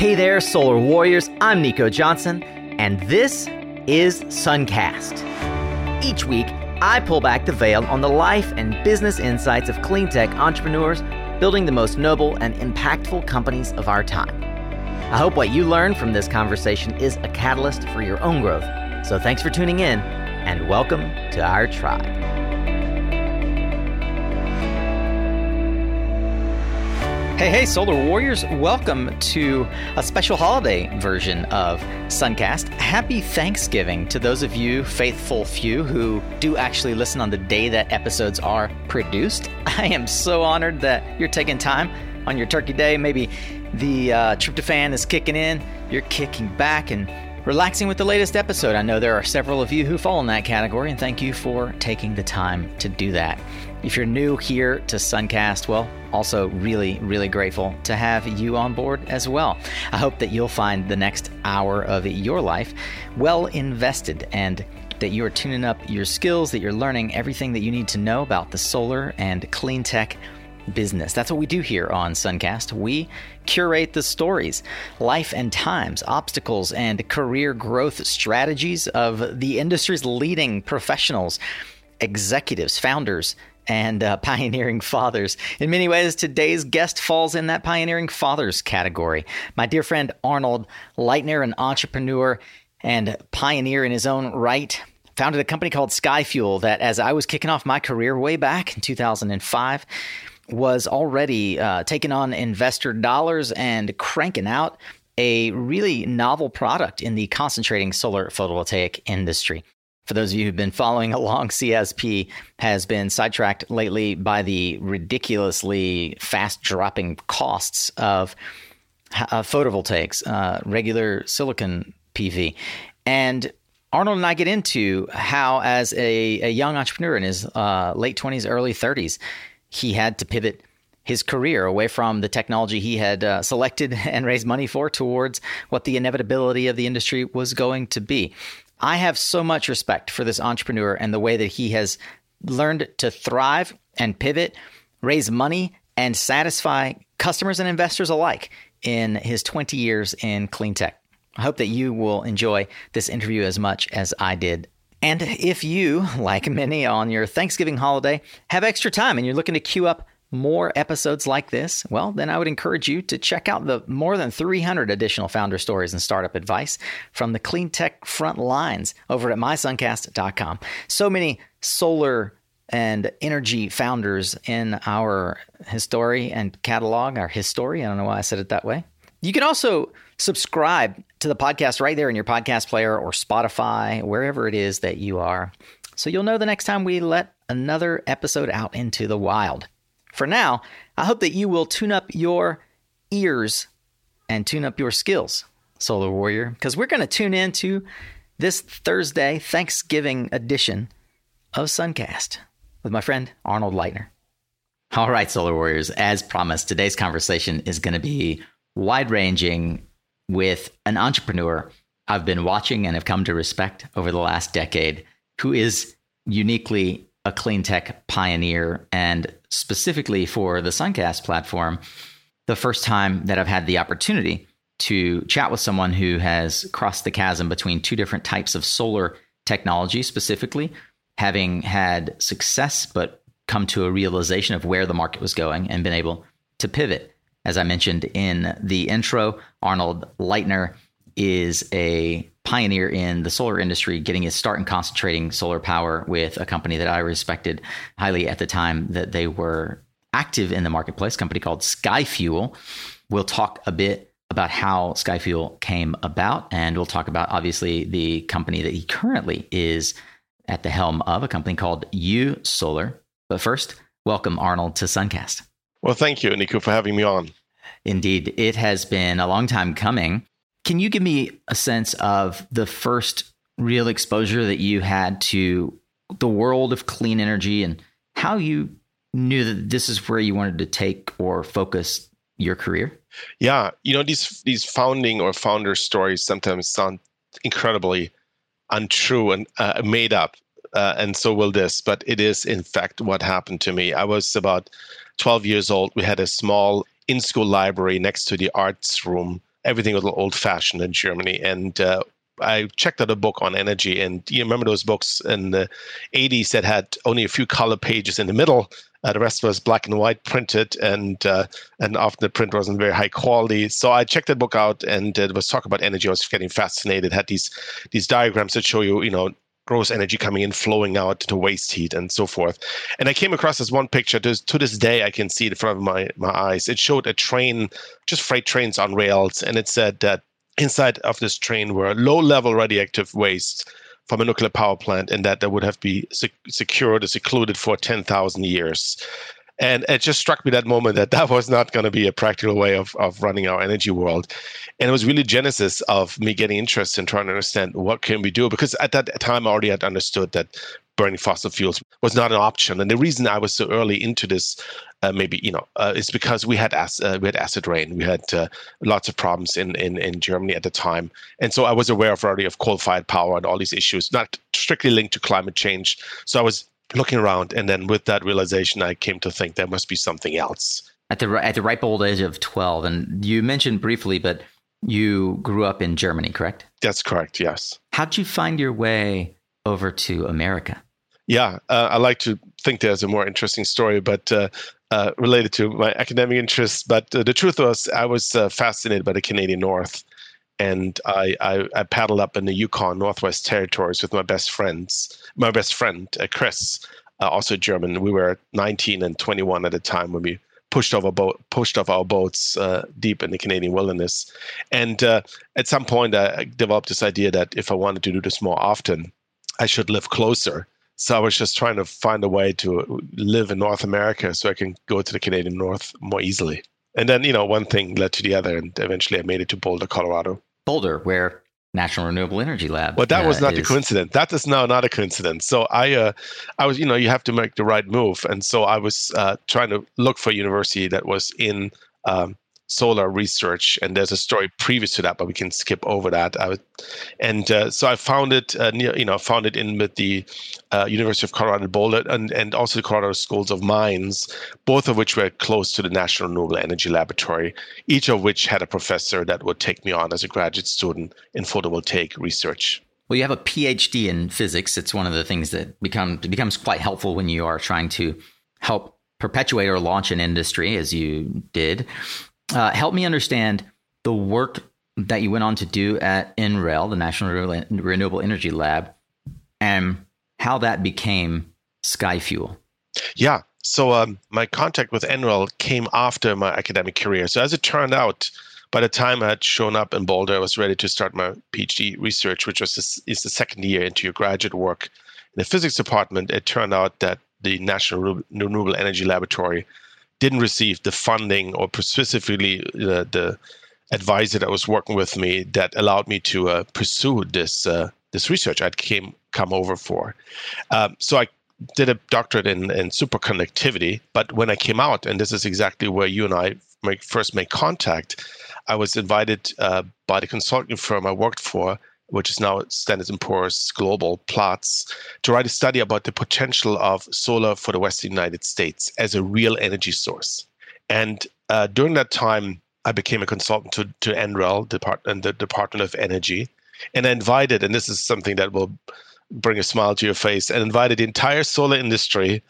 Hey there, Solar Warriors. I'm Nico Johnson, and this is Suncast. Each week, I pull back the veil on the life and business insights of clean tech entrepreneurs building the most noble and impactful companies of our time. I hope what you learn from this conversation is a catalyst for your own growth. So thanks for tuning in, and welcome to our tribe. Hey, hey, Solar Warriors, welcome to a special holiday version of Suncast. Happy Thanksgiving to those of you faithful few who do actually listen on the day that episodes are produced. I am so honored that you're taking time on your turkey day. Maybe the uh, tryptophan is kicking in, you're kicking back and relaxing with the latest episode. I know there are several of you who fall in that category, and thank you for taking the time to do that. If you're new here to Suncast, well, also really, really grateful to have you on board as well. I hope that you'll find the next hour of your life well invested and that you are tuning up your skills, that you're learning everything that you need to know about the solar and clean tech business. That's what we do here on Suncast. We curate the stories, life and times, obstacles, and career growth strategies of the industry's leading professionals, executives, founders, and uh, pioneering fathers. In many ways, today's guest falls in that pioneering fathers category. My dear friend Arnold Leitner, an entrepreneur and pioneer in his own right, founded a company called Skyfuel that, as I was kicking off my career way back in 2005, was already uh, taking on investor dollars and cranking out a really novel product in the concentrating solar photovoltaic industry. For those of you who've been following along, CSP has been sidetracked lately by the ridiculously fast dropping costs of uh, photovoltaics, uh, regular silicon PV. And Arnold and I get into how, as a, a young entrepreneur in his uh, late 20s, early 30s, he had to pivot his career away from the technology he had uh, selected and raised money for towards what the inevitability of the industry was going to be. I have so much respect for this entrepreneur and the way that he has learned to thrive and pivot, raise money, and satisfy customers and investors alike in his 20 years in clean tech. I hope that you will enjoy this interview as much as I did. And if you, like many on your Thanksgiving holiday, have extra time and you're looking to queue up more episodes like this, well, then I would encourage you to check out the more than 300 additional founder stories and startup advice from the clean tech front lines over at mysuncast.com. So many solar and energy founders in our history and catalog, our history. I don't know why I said it that way. You can also subscribe to the podcast right there in your podcast player or Spotify, wherever it is that you are. So you'll know the next time we let another episode out into the wild. For now, I hope that you will tune up your ears and tune up your skills, Solar Warrior, because we're going to tune into this Thursday Thanksgiving edition of Suncast with my friend Arnold Leitner. All right, Solar Warriors, as promised, today's conversation is going to be wide ranging with an entrepreneur I've been watching and have come to respect over the last decade who is uniquely a clean tech pioneer and specifically for the Suncast platform, the first time that I've had the opportunity to chat with someone who has crossed the chasm between two different types of solar technology, specifically having had success, but come to a realization of where the market was going and been able to pivot. As I mentioned in the intro, Arnold Leitner is a pioneer in the solar industry, getting his start in concentrating solar power with a company that I respected highly at the time that they were active in the marketplace, company called Skyfuel. We'll talk a bit about how Skyfuel came about, and we'll talk about obviously the company that he currently is at the helm of, a company called YouSolar. But first, welcome Arnold to Suncast. Well, thank you, Nico, for having me on. Indeed, it has been a long time coming. Can you give me a sense of the first real exposure that you had to the world of clean energy and how you knew that this is where you wanted to take or focus your career? Yeah, you know these these founding or founder stories sometimes sound incredibly untrue and uh, made up, uh, and so will this. But it is in fact what happened to me. I was about 12 years old. We had a small in-school library next to the arts room everything was a little old fashioned in Germany. And uh, I checked out a book on energy, and you remember those books in the 80s that had only a few color pages in the middle. Uh, the rest was black and white printed, and uh, and often the print wasn't very high quality. So I checked that book out, and it was talk about energy. I was getting fascinated. It had these these diagrams that show you, you know, gross energy coming in, flowing out to waste heat, and so forth. And I came across this one picture. To, to this day, I can see it in front of my my eyes. It showed a train, just freight trains on rails, and it said that inside of this train were low-level radioactive waste from a nuclear power plant, and that that would have to be sec- secured or secluded for 10,000 years. And it just struck me that moment that that was not going to be a practical way of, of running our energy world. And it was really genesis of me getting interested in trying to understand what can we do because at that time I already had understood that burning fossil fuels was not an option. And the reason I was so early into this, uh, maybe you know, uh, is because we had uh, we had acid rain, we had uh, lots of problems in, in in Germany at the time, and so I was aware of already of coal-fired power and all these issues, not strictly linked to climate change. So I was looking around, and then with that realization, I came to think there must be something else. At the at the ripe old age of twelve, and you mentioned briefly, but you grew up in Germany, correct? That's correct. Yes. How'd you find your way over to America? Yeah, uh, I like to think there's a more interesting story, but uh, uh, related to my academic interests. But uh, the truth was, I was uh, fascinated by the Canadian North, and I, I, I, paddled up in the Yukon Northwest Territories with my best friends. My best friend, uh, Chris, also German. We were 19 and 21 at the time when we pushed off, boat, pushed off our boats uh, deep in the Canadian wilderness. And uh, at some point, I developed this idea that if I wanted to do this more often, I should live closer. So I was just trying to find a way to live in North America so I can go to the Canadian North more easily. And then, you know, one thing led to the other, and eventually I made it to Boulder, Colorado. Boulder, where National Renewable Energy Lab. But that uh, was not is... a coincidence. That is now not a coincidence. So I, uh, I was, you know, you have to make the right move, and so I was uh, trying to look for a university that was in um, solar research, and there's a story previous to that, but we can skip over that. Was, and uh, so I found it uh, near, you know, found it in with the uh, University of Colorado Boulder and, and also the Colorado Schools of Mines, both of which were close to the National Renewable Energy Laboratory, each of which had a professor that would take me on as a graduate student in photovoltaic research. Well, you have a PhD in physics. It's one of the things that become becomes quite helpful when you are trying to help perpetuate or launch an industry, as you did. Uh, help me understand the work that you went on to do at NREL, the National Renewable Energy Lab, and how that became SkyFuel. Yeah. So um, my contact with NREL came after my academic career. So as it turned out, by the time I had shown up in Boulder, I was ready to start my PhD research, which was this, is the second year into your graduate work in the physics department. It turned out that the National Renewable Energy Laboratory didn't receive the funding or specifically the, the advisor that was working with me that allowed me to uh, pursue this uh, this research I'd came come over for. Um, so I did a doctorate in, in superconductivity, but when I came out, and this is exactly where you and I make, first made contact, I was invited uh, by the consulting firm I worked for which is now Standard & Poor's Global Platts, to write a study about the potential of solar for the Western United States as a real energy source. And uh, during that time, I became a consultant to, to NREL, Depart- the Department of Energy, and I invited, and this is something that will bring a smile to your face, and invited the entire solar industry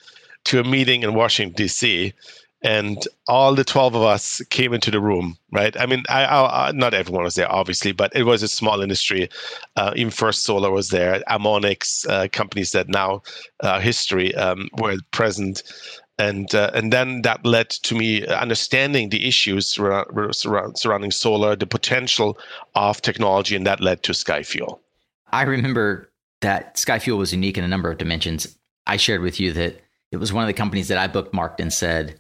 to a meeting in Washington, D.C and all the 12 of us came into the room right? I mean I, I, I, not everyone was there obviously but it was a small industry. Uh, even first solar was there Amonix uh, companies that now uh, history um, were present. And uh, and then that led to me understanding the issues surround, surrounding solar the potential of technology and that led to skyfuel. I remember that skyfuel was unique in a number of dimensions. I shared with you that it was one of the companies that i bookmarked and said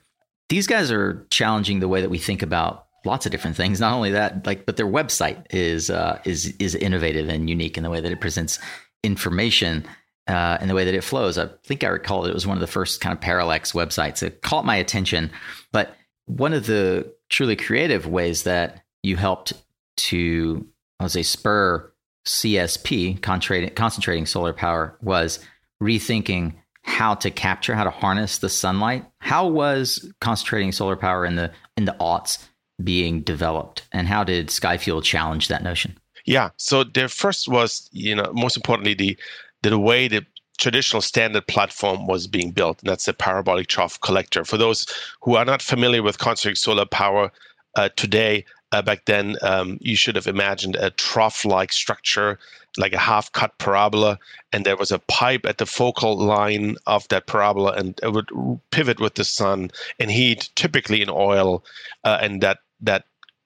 these guys are challenging the way that we think about lots of different things. Not only that, like, but their website is uh, is is innovative and unique in the way that it presents information uh, and the way that it flows. I think I recall that it was one of the first kind of parallax websites. It caught my attention, but one of the truly creative ways that you helped to, I would say, spur CSP, concentrating solar power, was rethinking how to capture, how to harness the sunlight. How was concentrating solar power in the in the aughts being developed, and how did Skyfuel challenge that notion? Yeah, so the first was, you know, most importantly, the the way the traditional standard platform was being built, and that's the parabolic trough collector. For those who are not familiar with concentrating solar power uh, today, uh, back then um, you should have imagined a trough-like structure, like a half-cut parabola, and there was a pipe at the focal line of that parabola, and it would pivot with the sun and heat, typically in oil, uh, and that that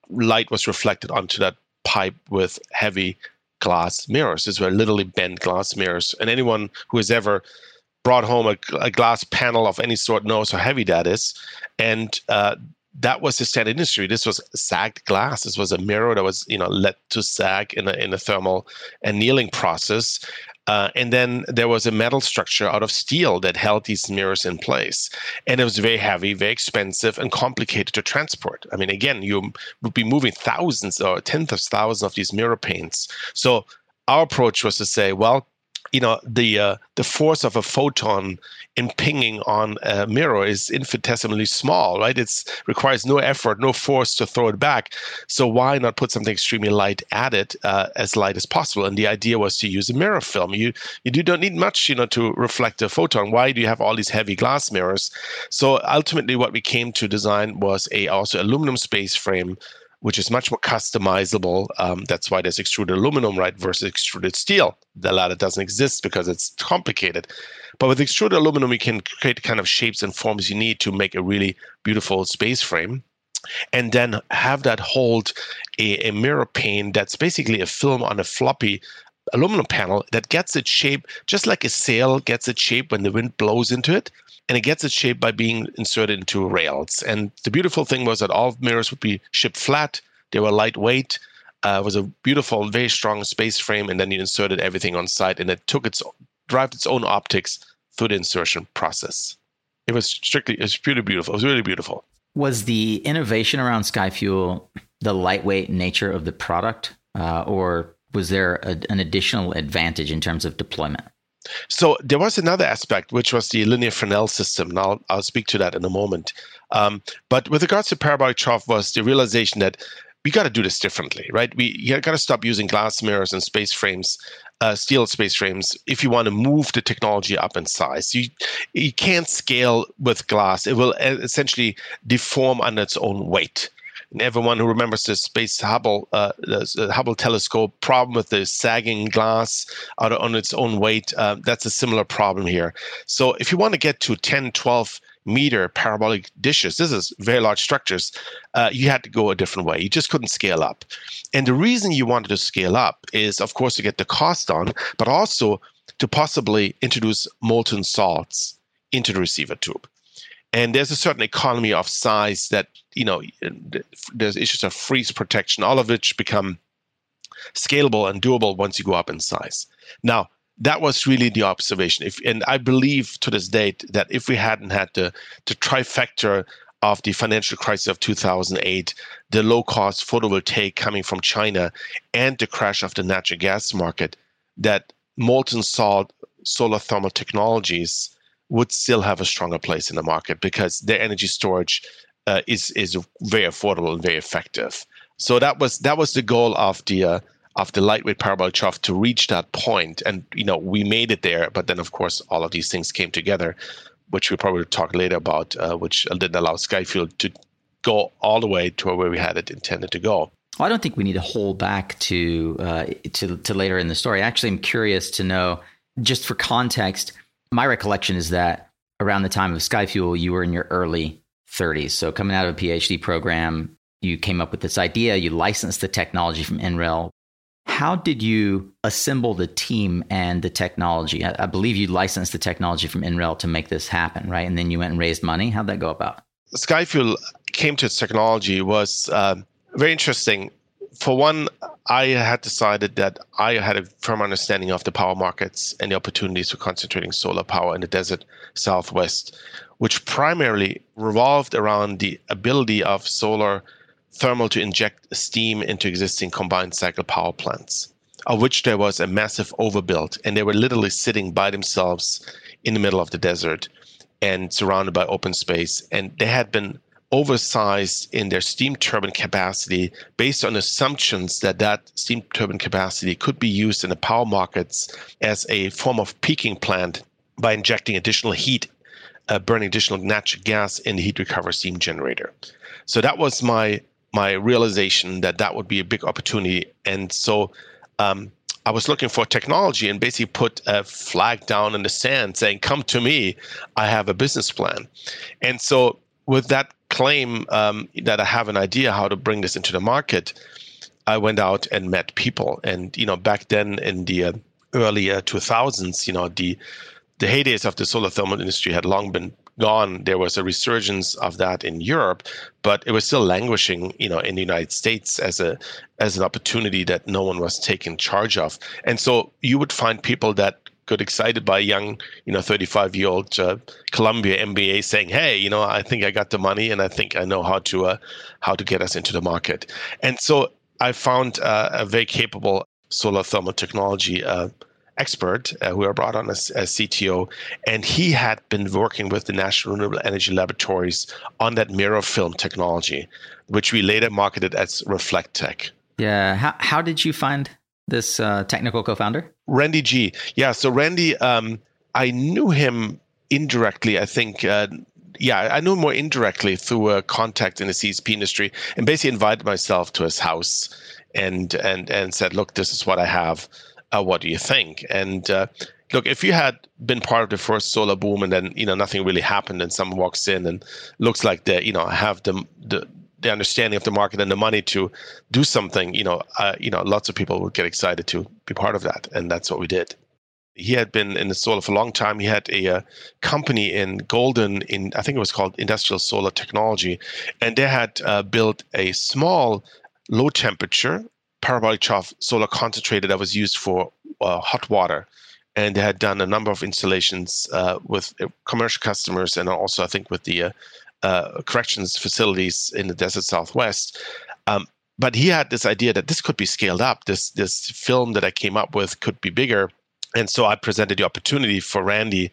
light was reflected onto that pipe with heavy glass mirrors. These were literally bent glass mirrors. And anyone who has ever brought home a, a glass panel of any sort knows how heavy that is. And uh, that was the standard industry. This was sagged glass. This was a mirror that was, you know, let to sag in a in a thermal annealing process, uh, and then there was a metal structure out of steel that held these mirrors in place. And it was very heavy, very expensive, and complicated to transport. I mean, again, you would be moving thousands or tens of thousands of these mirror paints. So our approach was to say, well, you know the uh, the force of a photon impinging on a mirror is infinitesimally small right? It requires no effort no force to throw it back. So why not put something extremely light at it uh, as light as possible? And the idea was to use a mirror film. You you do don't need much you know to reflect a photon. Why do you have all these heavy glass mirrors? So ultimately what we came to design was a also aluminum space frame which is much more customizable. Um, that's why there's extruded aluminum, right, versus extruded steel. The latter doesn't exist because it's complicated. But with extruded aluminum, you can create kind of shapes and forms you need to make a really beautiful space frame. And then have that hold a, a mirror pane that's basically a film on a floppy aluminum panel that gets its shape just like a sail gets its shape when the wind blows into it and it gets its shape by being inserted into rails. And the beautiful thing was that all mirrors would be shipped flat. They were lightweight. Uh, it was a beautiful, very strong space frame, and then you inserted everything on site, and it took its derived its own optics through the insertion process. It was strictly, it was pretty beautiful. It was really beautiful. Was the innovation around Skyfuel the lightweight nature of the product, uh, or was there a, an additional advantage in terms of deployment? So there was another aspect, which was the linear Fresnel system, and I'll, I'll speak to that in a moment. Um, but with regards to parabolic trough, was the realization that we got to do this differently, right? We got to stop using glass mirrors and space frames, uh, steel space frames, if you want to move the technology up in size. You you can't scale with glass; it will essentially deform under its own weight everyone who remembers the Space Hubble, uh, the Hubble telescope problem with the sagging glass out on its own weight, uh, that's a similar problem here. So if you want to get to 10, 12 meter parabolic dishes, this is very large structures, uh, you had to go a different way. You just couldn't scale up. And the reason you wanted to scale up is, of course, to get the cost down, but also to possibly introduce molten salts into the receiver tube and there's a certain economy of size that you know there's issues of freeze protection all of which become scalable and doable once you go up in size. Now that was really the observation. If and i believe to this date that if we hadn't had the the trifecta of the financial crisis of 2008 the low cost photovoltaic coming from china and the crash of the natural gas market that molten salt solar thermal technologies would still have a stronger place in the market because their energy storage uh, is is very affordable and very effective. So that was that was the goal of the uh, of the lightweight parabolic trough to reach that point, and you know we made it there. But then of course all of these things came together, which we'll probably talk later about, uh, which didn't allow Skyfuel to go all the way to where we had it intended to go. Well, I don't think we need to hold back to uh, to to later in the story. Actually, I'm curious to know, just for context my recollection is that around the time of Skyfuel, you were in your early 30s. So coming out of a PhD program, you came up with this idea, you licensed the technology from NREL. How did you assemble the team and the technology? I, I believe you licensed the technology from NREL to make this happen, right? And then you went and raised money. How'd that go about? Skyfuel came to its technology was uh, very interesting for one, I had decided that I had a firm understanding of the power markets and the opportunities for concentrating solar power in the desert southwest, which primarily revolved around the ability of solar thermal to inject steam into existing combined cycle power plants, of which there was a massive overbuild, and they were literally sitting by themselves in the middle of the desert and surrounded by open space. And they had been oversized in their steam turbine capacity based on assumptions that that steam turbine capacity could be used in the power markets as a form of peaking plant by injecting additional heat, uh, burning additional natural gas in the heat recovery steam generator. So that was my my realization that that would be a big opportunity. And so um, I was looking for technology and basically put a flag down in the sand saying, "Come to me, I have a business plan." And so with that claim um, that I have an idea how to bring this into the market, I went out and met people. And you know, back then in the uh, early uh, 2000s, you know, the the heydays of the solar thermal industry had long been gone. There was a resurgence of that in Europe, but it was still languishing, you know, in the United States as a as an opportunity that no one was taking charge of. And so you would find people that got excited by a young, you know, 35 year old uh, Columbia MBA saying, "Hey, you know, I think I got the money, and I think I know how to uh, how to get us into the market." And so I found uh, a very capable solar thermal technology uh, expert uh, who I brought on as, as CTO, and he had been working with the National Renewable Energy Laboratories on that mirror film technology, which we later marketed as ReflecTech. Yeah. How, how did you find this uh, technical co-founder? Randy Gee Yeah. So Randy, um, I knew him indirectly. I think. Uh, yeah, I knew him more indirectly through a contact in the CSP industry, and basically invited myself to his house and and and said, "Look, this is what I have uh, what do you think? And uh, look, if you had been part of the first solar boom and then you know nothing really happened, and someone walks in and looks like they you know have the the the understanding of the market and the money to do something, you know, uh, you know, lots of people would get excited to be part of that, and that's what we did. He had been in the solar for a long time. He had a, uh, company in Golden, in I think it was called Industrial Solar Technology, and they had uh, built a small, low temperature parabolic trough solar concentrator that was used for uh, hot water. And they had done a number of installations uh, with uh, commercial customers and also, I think, with the uh, uh, corrections facilities in the desert southwest. Um, but he had this idea that this could be scaled up. This this film that I came up with could be bigger and so I presented the opportunity for Randy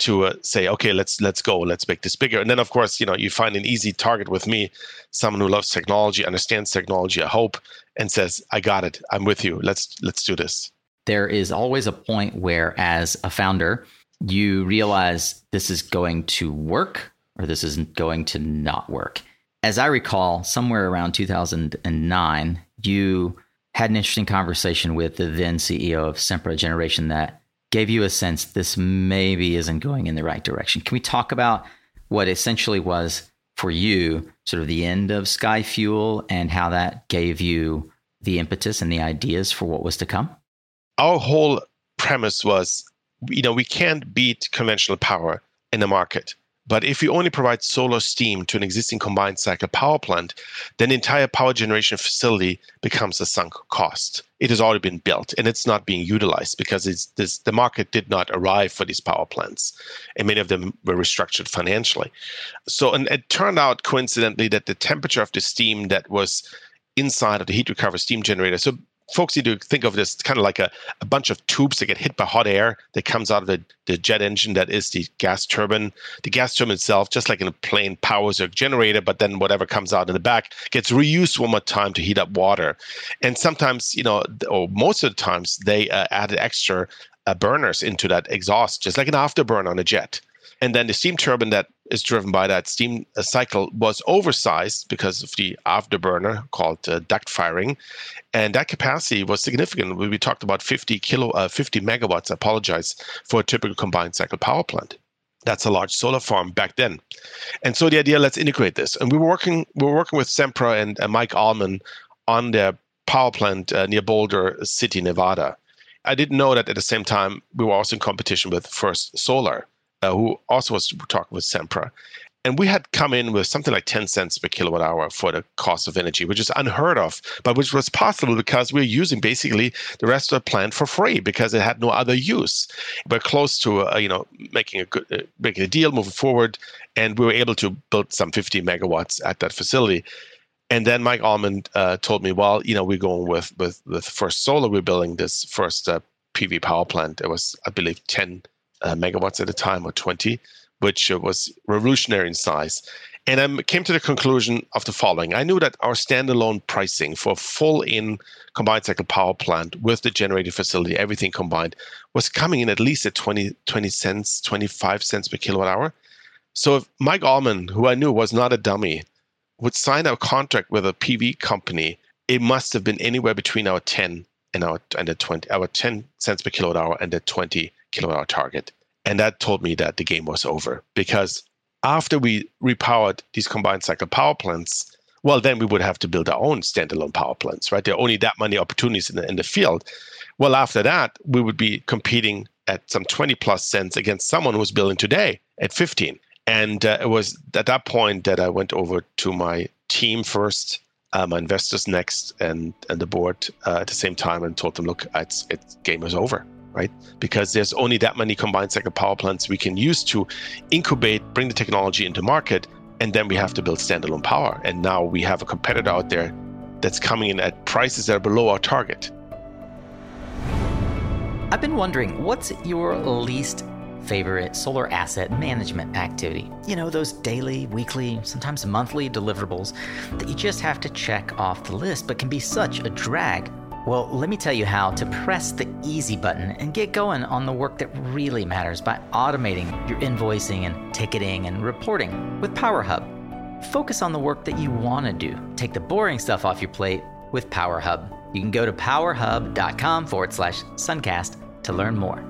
to uh, say, okay, let's let's go, let's make this bigger. And then, of course, you know, you find an easy target with me, someone who loves technology, understands technology, I hope, and says, I got it, I'm with you. Let's let's do this. There is always a point where, as a founder, you realize this is going to work or this isn't going to not work. As I recall, somewhere around 2009, you had an interesting conversation with the then CEO of Sempra Generation that gave you a sense this maybe isn't going in the right direction. Can we talk about what essentially was for you sort of the end of Sky Fuel and how that gave you the impetus and the ideas for what was to come? Our whole premise was you know, we can't beat conventional power in the market. But if you only provide solar steam to an existing combined cycle power plant, then the entire power generation facility becomes a sunk cost. It has already been built and it's not being utilized because this, the market did not arrive for these power plants, and many of them were restructured financially. So, and it turned out coincidentally that the temperature of the steam that was inside of the heat recovery steam generator. So folks need to think of this kind of like a, a bunch of tubes that get hit by hot air that comes out of the, the jet engine that is the gas turbine. The gas turbine itself, just like in a plane, powers a generator, but then whatever comes out in the back gets reused one more time to heat up water. And sometimes, you know, or most of the times, they uh, added extra uh, burners into that exhaust, just like an afterburn on a jet. And then the steam turbine that is driven by that steam uh, cycle was oversized because of the afterburner called uh, duct firing. And that capacity was significant. We talked about 50 kilo, uh, 50 megawatts, I apologize, for a typical combined cycle power plant. That's a large solar farm back then. And so the idea, let's integrate this. And we were working, we were working with Sempra and uh, Mike Allman on their power plant uh, near Boulder City, Nevada. I didn't know that at the same time we were also in competition with First Solar uh, who also was talking with Sempra. And we had come in with something like 10 cents per kilowatt hour for the cost of energy, which is unheard of, but which was possible because we are using basically the rest of the plant for free because it had no other use. We're close to, uh, you know, making a good, uh, making a deal moving forward, and we were able to build some 50 megawatts at that facility. And then Mike Allman uh, told me, well, you know, we're going with with with First Solar. We're building this first uh, PV power plant. It was, I believe, 10 uh, megawatts at a time or 20, which uh, was revolutionary in size. And I came to the conclusion of the following. I knew that our standalone pricing for a full in combined cycle power plant with the generating facility, everything combined, was coming in at least at 20, 20 cents, 25 cents per kilowatt hour. So if Mike Allman, who I knew was not a dummy, would sign a contract with a PV company, it must have been anywhere between our 10 and our and the 20 our 10 cents per kilowatt hour and the 20 kilowatt hour target. And that told me that the game was over because after we repowered these combined cycle power plants, well, then we would have to build our own standalone power plants, right? There are only that many opportunities in the, in the field. Well, after that, we would be competing at some 20 plus cents against someone who's building today at 15. And uh, it was at that point that I went over to my team first, uh, my investors next, and, and the board uh, at the same time and told them, look, it's, it's game is over right? Because there's only that many combined cycle power plants we can use to incubate, bring the technology into market, and then we have to build standalone power. And now we have a competitor out there that's coming in at prices that are below our target. I've been wondering, what's your least favorite solar asset management activity? You know, those daily, weekly, sometimes monthly deliverables that you just have to check off the list, but can be such a drag well, let me tell you how to press the easy button and get going on the work that really matters by automating your invoicing and ticketing and reporting with PowerHub. Focus on the work that you want to do. Take the boring stuff off your plate with PowerHub. You can go to powerhub.com forward slash suncast to learn more.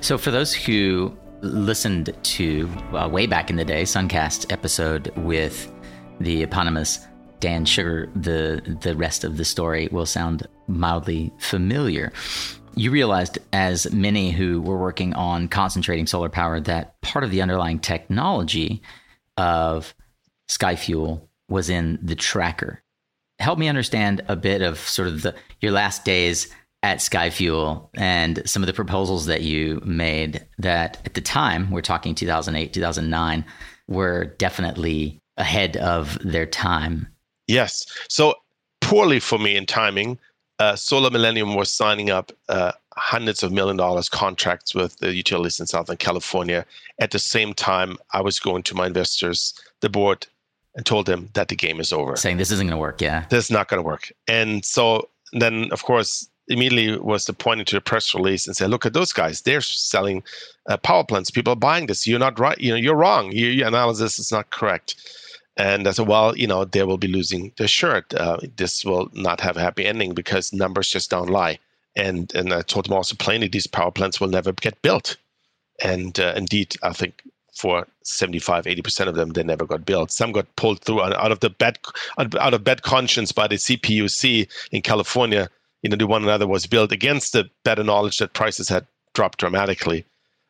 So, for those who listened to uh, way back in the day, Suncast episode with the eponymous Dan Shugar, the the rest of the story will sound mildly familiar. You realized, as many who were working on concentrating solar power, that part of the underlying technology of SkyFuel was in the tracker. Help me understand a bit of sort of the your last days at SkyFuel and some of the proposals that you made that at the time, we're talking 2008, 2009, were definitely ahead of their time. Yes. So poorly for me in timing, uh, Solar Millennium was signing up uh, hundreds of million dollars contracts with the utilities in Southern California. At the same time, I was going to my investors, the board, and told them that the game is over. Saying this isn't going to work, yeah. This is not going to work. And so then, of course, immediately was to point into a press release and say, look at those guys. They're selling uh, power plants. People are buying this. You're not right. You know, you're wrong. Your, your analysis is not correct. And I said, well, you know, they will be losing the shirt. Uh, this will not have a happy ending because numbers just don't lie. And and I told them also plainly, these power plants will never get built. And uh, indeed, I think for 75, 80% of them, they never got built. Some got pulled through out of the bad, out of bad conscience by the CPUC in California. You know, the one another was built against the better knowledge that prices had dropped dramatically.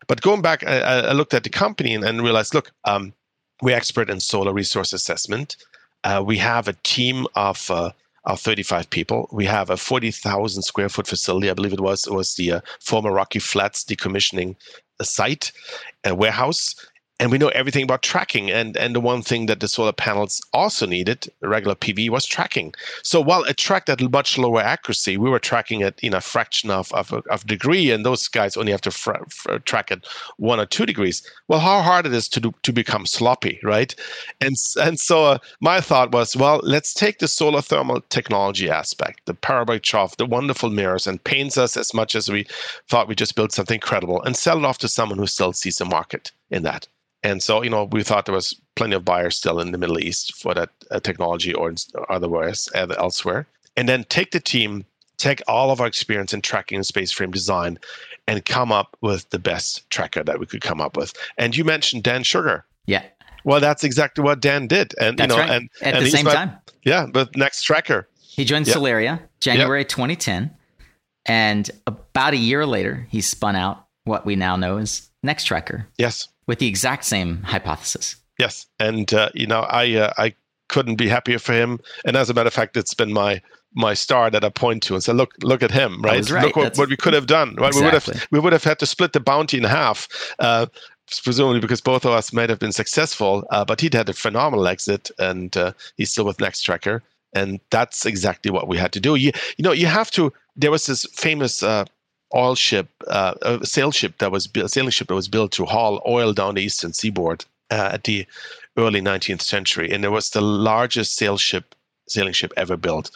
But going back, I, I looked at the company and, and realized, look, um, we're expert in solar resource assessment. Uh, we have a team of uh, of 35 people. We have a 40,000 square foot facility. I believe it was it was the uh, former Rocky Flats decommissioning site, a warehouse, and we know everything about tracking. And and the one thing that the solar panels also needed, regular PV, was tracking. So while it tracked at much lower accuracy, we were tracking it in a fraction of of, of degree, and those guys only have to track it one or two degrees. Well, how hard it is to do, to become sloppy, right? And and so uh, my thought was, well, let's take the solar thermal technology aspect, the parabolic trough, the wonderful mirrors, and paints us as much as we thought we just built something credible, and sell it off to someone who still sees a market in that. And so, you know, we thought there was plenty of buyers still in the Middle East for that uh, technology or otherwise elsewhere. And then take the team, take all of our experience in tracking and space frame design, and come up with the best tracker that we could come up with. And you mentioned Dan Shugar. Yeah. Well, that's exactly what Dan did. And that's you know, right. and at and the same time. Yeah, but Nextracker. He joined yeah. Solaria January yeah. 2010, and about a year later, he spun out what we now know as Nextracker. Yes with the exact same hypothesis. Yes, and uh, you know, I uh, I couldn't be happier for him. And as a matter of fact, it's been my my star that I point to and say, look, look at him, right? right. Look what, what, we could have done, right? Exactly. We would have we would have had to split the bounty in half. Uh, presumably because both of us might have been successful, uh, but he'd had a phenomenal exit, and uh, he's still with Nextracker. and that's exactly what we had to do. You, you know, you have to. There was this famous uh, oil ship, uh, a sail ship that was a sailing ship that was built to haul oil down the eastern seaboard uh, at the early 19th century, and it was the largest sail ship, sailing ship ever built,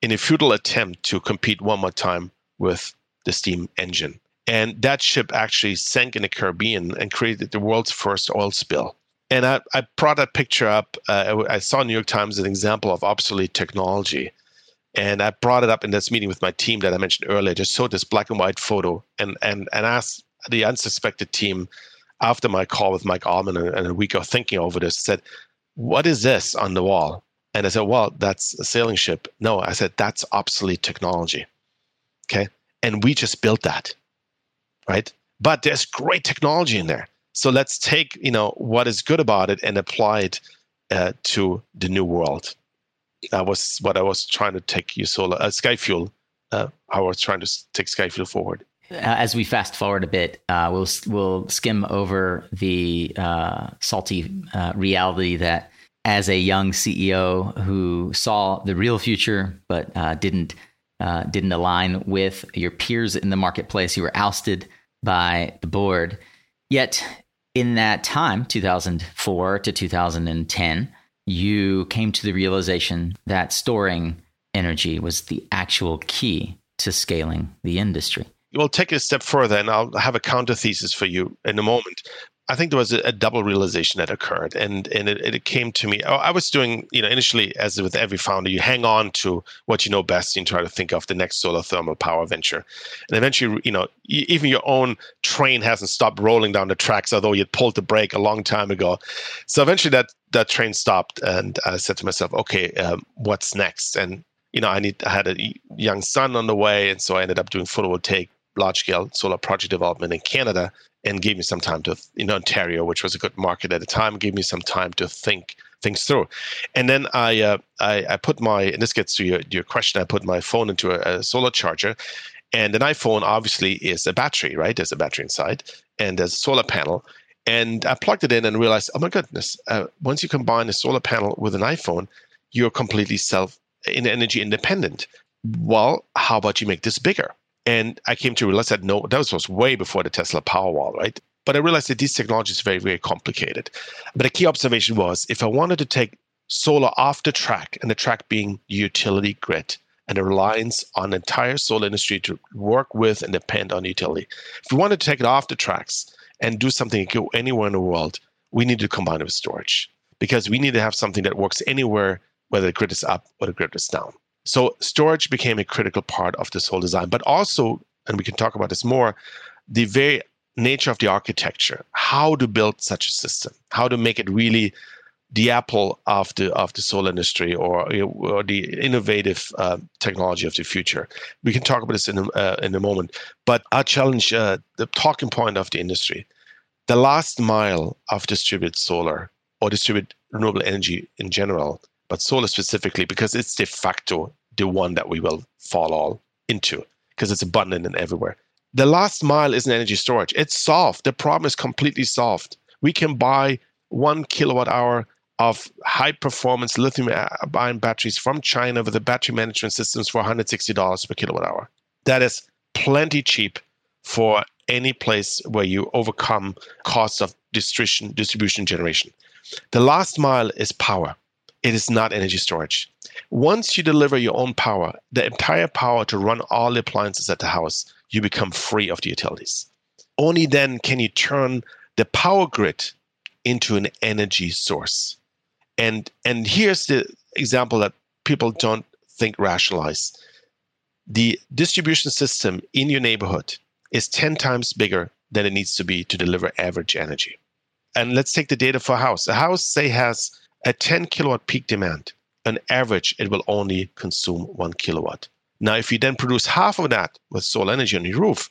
in a futile attempt to compete one more time with the steam engine. And that ship actually sank in the Caribbean and created the world's first oil spill. And I, I brought that picture up. Uh, I saw New York Times an example of obsolete technology. And I brought it up in this meeting with my team that I mentioned earlier. Just showed this black and white photo and and and asked the unsuspected team after my call with Mike Allman and, a week of thinking over this, said, "What is this on the wall?" And I said, "Well, that's a sailing ship." No, I said that's obsolete technology. Okay, and we just built that, right? But there's great technology in there. So let's take you know what is good about it and apply it uh, to the new world. That was what I was trying to take you uh, Skyfuel. Uh, I was trying to take Skyfuel forward. Uh, as we fast forward a bit, uh, we'll we'll skim over the uh, salty uh, reality that as a young CEO who saw the real future but uh, didn't didn't align with your peers in the marketplace, you were ousted by the board. Yet in that time, 2004 to 2010, you came to the realization that storing energy was the actual key to scaling the industry. We'll take it a step further and I'll have a counter thesis for you in a moment. I think there was a, a double realization that occurred, and and it, it, came to me. I was doing, you know, initially as with every founder, you hang on to what you know best and try to think of the next solar thermal power venture, and eventually, you know, even your own train hasn't stopped rolling down the tracks, although you pulled the brake a long time ago. So eventually, that that train stopped, and I said to myself, okay, um, what's next? And you know, I need I had a young son on the way, and so I ended up doing photovoltaic large scale solar project development in Canada and gave me some time to in Ontario, which was a good market at the time, gave me some time to think things through. And then I uh, I, I, put my and this gets to your your question. I put my phone into a, a, solar charger, and an iPhone obviously is a battery, right? There's a battery inside, and there's a solar panel. And I plugged it in and realized, oh my goodness! Uh, once you combine a solar panel with an iPhone, you're completely self in energy independent. Well, how about you make this bigger? And I came to realize that no, that was way before the Tesla Powerwall, right? But I realized that these technologies are very, very complicated. But a key observation was if I wanted to take solar off the track, and the track being utility grid, and the reliance on the entire solar industry to work with and depend on utility. If we wanted to take it off the tracks and do something go anywhere in the world, we need to combine it with storage because we need to have something that works anywhere, whether the grid is up or the grid is down. So storage became a critical part of this whole design, but also, and we can talk about this more, the very nature of the architecture, how to build such a system, how to make it really the apple of the of the solar industry or, or the innovative uh, technology of the future. We can talk about this in a, uh, in a moment. But I challenge uh, the talking point of the industry. The last mile of distributed solar or distributed renewable energy in general but solar specifically because it's de facto the one that we will fall all into because it's abundant and everywhere. The last mile is an energy storage. It's solved. The problem is completely solved. We can buy one kilowatt hour of high performance lithium ion batteries from China with the battery management systems for $160 per kilowatt hour. That is plenty cheap for any place where you overcome costs of distribution, distribution generation. The last mile is power. It is not energy storage. Once you deliver your own power, the entire power to run all the appliances at the house, you become free of the utilities. Only then can you turn the power grid into an energy source. And and here's the example that people don't think rationalize. The distribution system in your neighborhood is 10 times bigger than it needs to be to deliver average energy. And let's take the data for a house. A house, say, has at 10 kilowatt peak demand, on average, it will only consume one kilowatt. Now, if you then produce half of that with solar energy on your roof,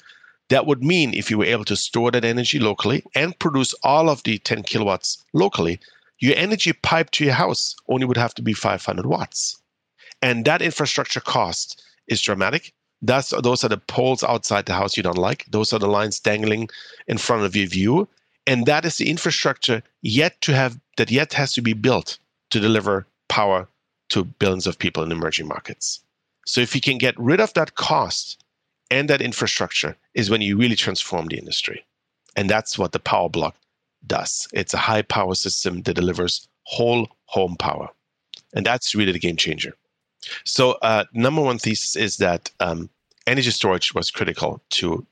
that would mean if you were able to store that energy locally and produce all of the 10 kilowatts locally, your energy pipe to your house only would have to be 500 watts. And that infrastructure cost is dramatic. That's, those are the poles outside the house you don't like. Those are the lines dangling in front of your view and that is the infrastructure yet to have that yet has to be built to deliver power to billions of people in emerging markets. So if you can get rid of that cost and that infrastructure is when you really transform the industry. And that's what the PowerBlock does. It's a high power system that delivers whole home power. And that's really the game changer. So, uh, number one thesis is that um, energy storage was critical to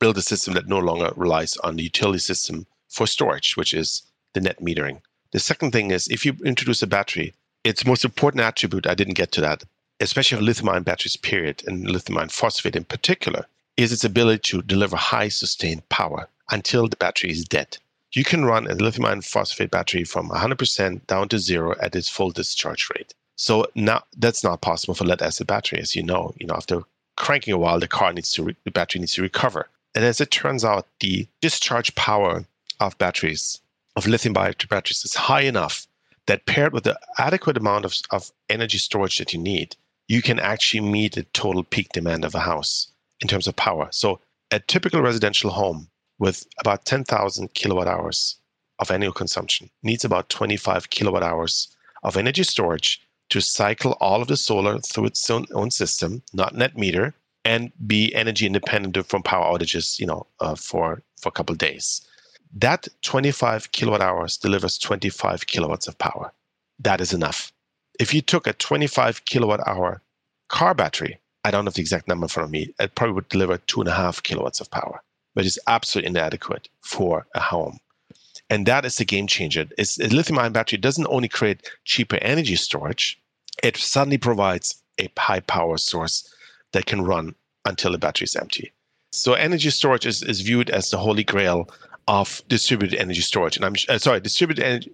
build a system that no longer relies on the utility system for storage, which is the net metering. The second thing is if you introduce a battery, its most important attribute, I didn't get to that, especially for lithium ion batteries, period, and lithium iron phosphate in particular, is its ability to deliver high sustained power until the battery is dead. You can run a lithium iron phosphate battery from 100% down to zero at its full discharge rate. So now that's not possible for lead acid battery, as you know. You know, after cranking a while, the car needs to re- the battery needs to recover. And as it turns out, the discharge power of batteries, of lithium batteries, is high enough that paired with the adequate amount of, of energy storage that you need, you can actually meet the total peak demand of a house in terms of power. So a typical residential home with about 10,000 kilowatt hours of annual consumption needs about 25 kilowatt hours of energy storage to cycle all of the solar through its own, own system, not net meter, and be energy independent from power outages, you know, uh, for for a couple days. That 25 kilowatt hours delivers 25 kilowatts of power. That is enough if you took a 25 kilowatt hour car battery, I don't have the exact number of me, it probably would deliver two and a half kilowatts of power, but it's absolutely inadequate for a home. And that is the game changer. It's, a lithium ion battery doesn't only create cheaper energy storage, it suddenly provides a high power source that can run until the battery is empty. So energy storage is, is viewed as the holy grail of distributed energy storage. And I'm uh, sorry, distributed energy,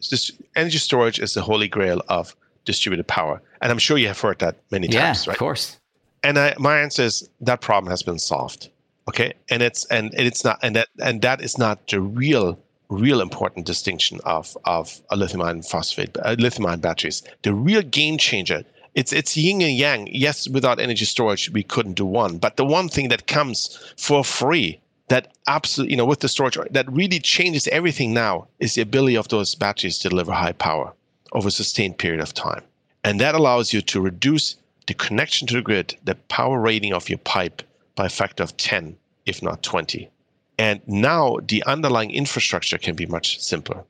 energy storage is the holy grail of distributed power. And I'm sure you have heard that many yeah, times, right? Of course. And I, my answer is that problem has been solved. Okay. And it's and it's not and that and that is not the real real important distinction of of a lithium iron phosphate uh, lithium ion batteries. The real game changer. It's it's yin and yang. Yes, without energy storage, we couldn't do one. But the one thing that comes for free that absolutely, you know, with the storage that really changes everything now is the ability of those batteries to deliver high power over a sustained period of time. And that allows you to reduce the connection to the grid, the power rating of your pipe by a factor of 10, if not 20. And now the underlying infrastructure can be much simpler.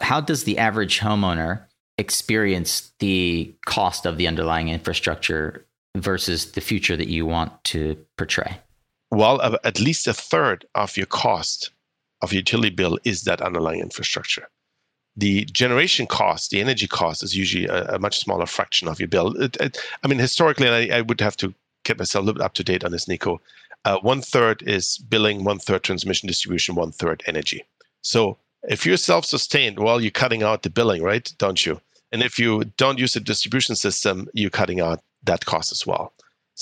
How does the average homeowner experience the cost of the underlying infrastructure versus the future that you want to portray? Well, at least a third of your cost of your utility bill is that underlying infrastructure the generation cost, the energy cost, is usually a, a much smaller fraction of your bill. It, it, I mean, historically, I, I, would have to get myself a little bit up to date on this, Nico. Uh, one third is billing, one third transmission distribution, one third energy. So if you're self-sustained, well, you're cutting out the billing, right? Don't you? And if you don't use the distribution system, you're cutting out that cost as well.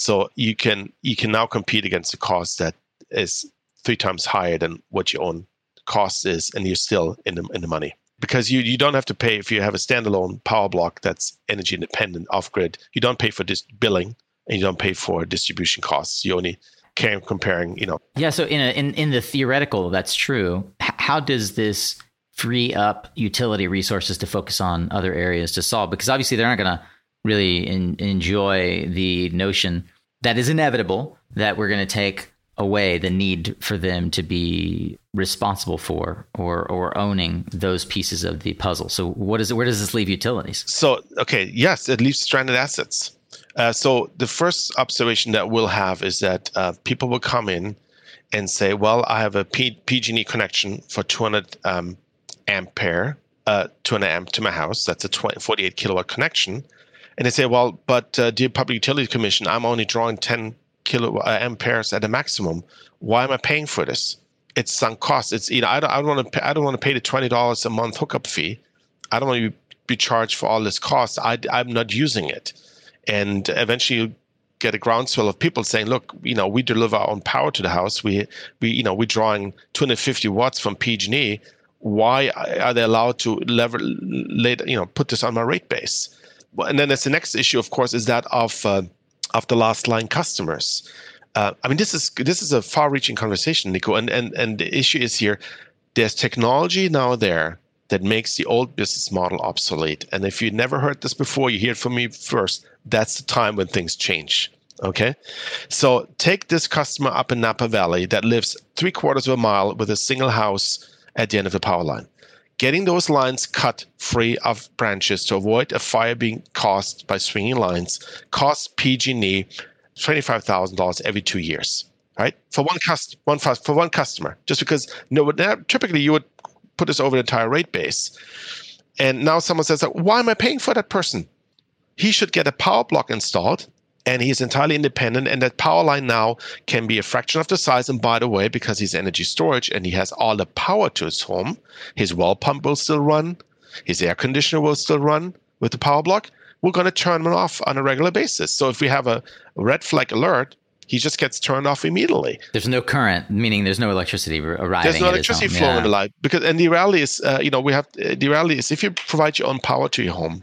So you can you can now compete against a cost that is three times higher than what your own cost is, and you're still in the in the money because you, you don't have to pay if you have a standalone power block that's energy independent off grid. You don't pay for this billing and you don't pay for distribution costs. You only care comparing, you know. Yeah. So in a, in in the theoretical, that's true. H- how does this free up utility resources to focus on other areas to solve? Because obviously they're not going to really in, enjoy the notion that is inevitable that we're going to take away the need for them to be responsible for or or owning those pieces of the puzzle. So what is it? Where does this leave utilities? So okay, yes, it leaves stranded assets. Uh, so the first observation that we'll have is that uh, people will come in and say, "Well, I have a P- PG&E connection for 200 um, ampere, uh, 200 amp to my house. That's a 20, 48 kilowatt connection." And they say, "Well, but uh, dear Public Utility Commission, I'm only drawing 10 kilo uh, amperes at a maximum. Why am I paying for this? It's sunk cost. It's you know I don't, want to I don't want to pay the twenty dollars a month hookup fee. I don't want to be charged for all this cost. I I'm not using it, and eventually you get a groundswell of people saying, look, you know we deliver our own power to the house. We we you know we're drawing 250 watts from PG&E. Why are they allowed to lever you know put this on my rate base? And then there's the next issue, of course, is that of uh, of the last line customers. Uh, I mean, this is this is a far-reaching conversation, Nico, and and and the issue is here. There's technology now there that makes the old business model obsolete. And if you never heard this before, you hear it from me first. That's the time when things change. Okay. So take this customer up in Napa Valley that lives three quarters of a mile with a single house at the end of the power line. Getting those lines cut free of branches to avoid a fire being caused by swinging lines costs PG&E $25,000 every two years, right? For one, cust- one for one customer, just because no, typically you would put this over the entire rate base. And now someone says, why am I paying for that person? He should get a PowerBlock installed and he's entirely independent and that power line now can be a fraction of the size and by the way because he's energy storage and he has all the power to his home his well pump will still run his air conditioner will still run with the PowerBlock we're going to turn them off on a regular basis so if we have a red flag alert he just gets turned off immediately. There's no current, meaning there's no electricity arriving. There's no electricity flowing yeah. in the light because, and the reality is, uh, you know, we have the reality is if you provide your own power to your home,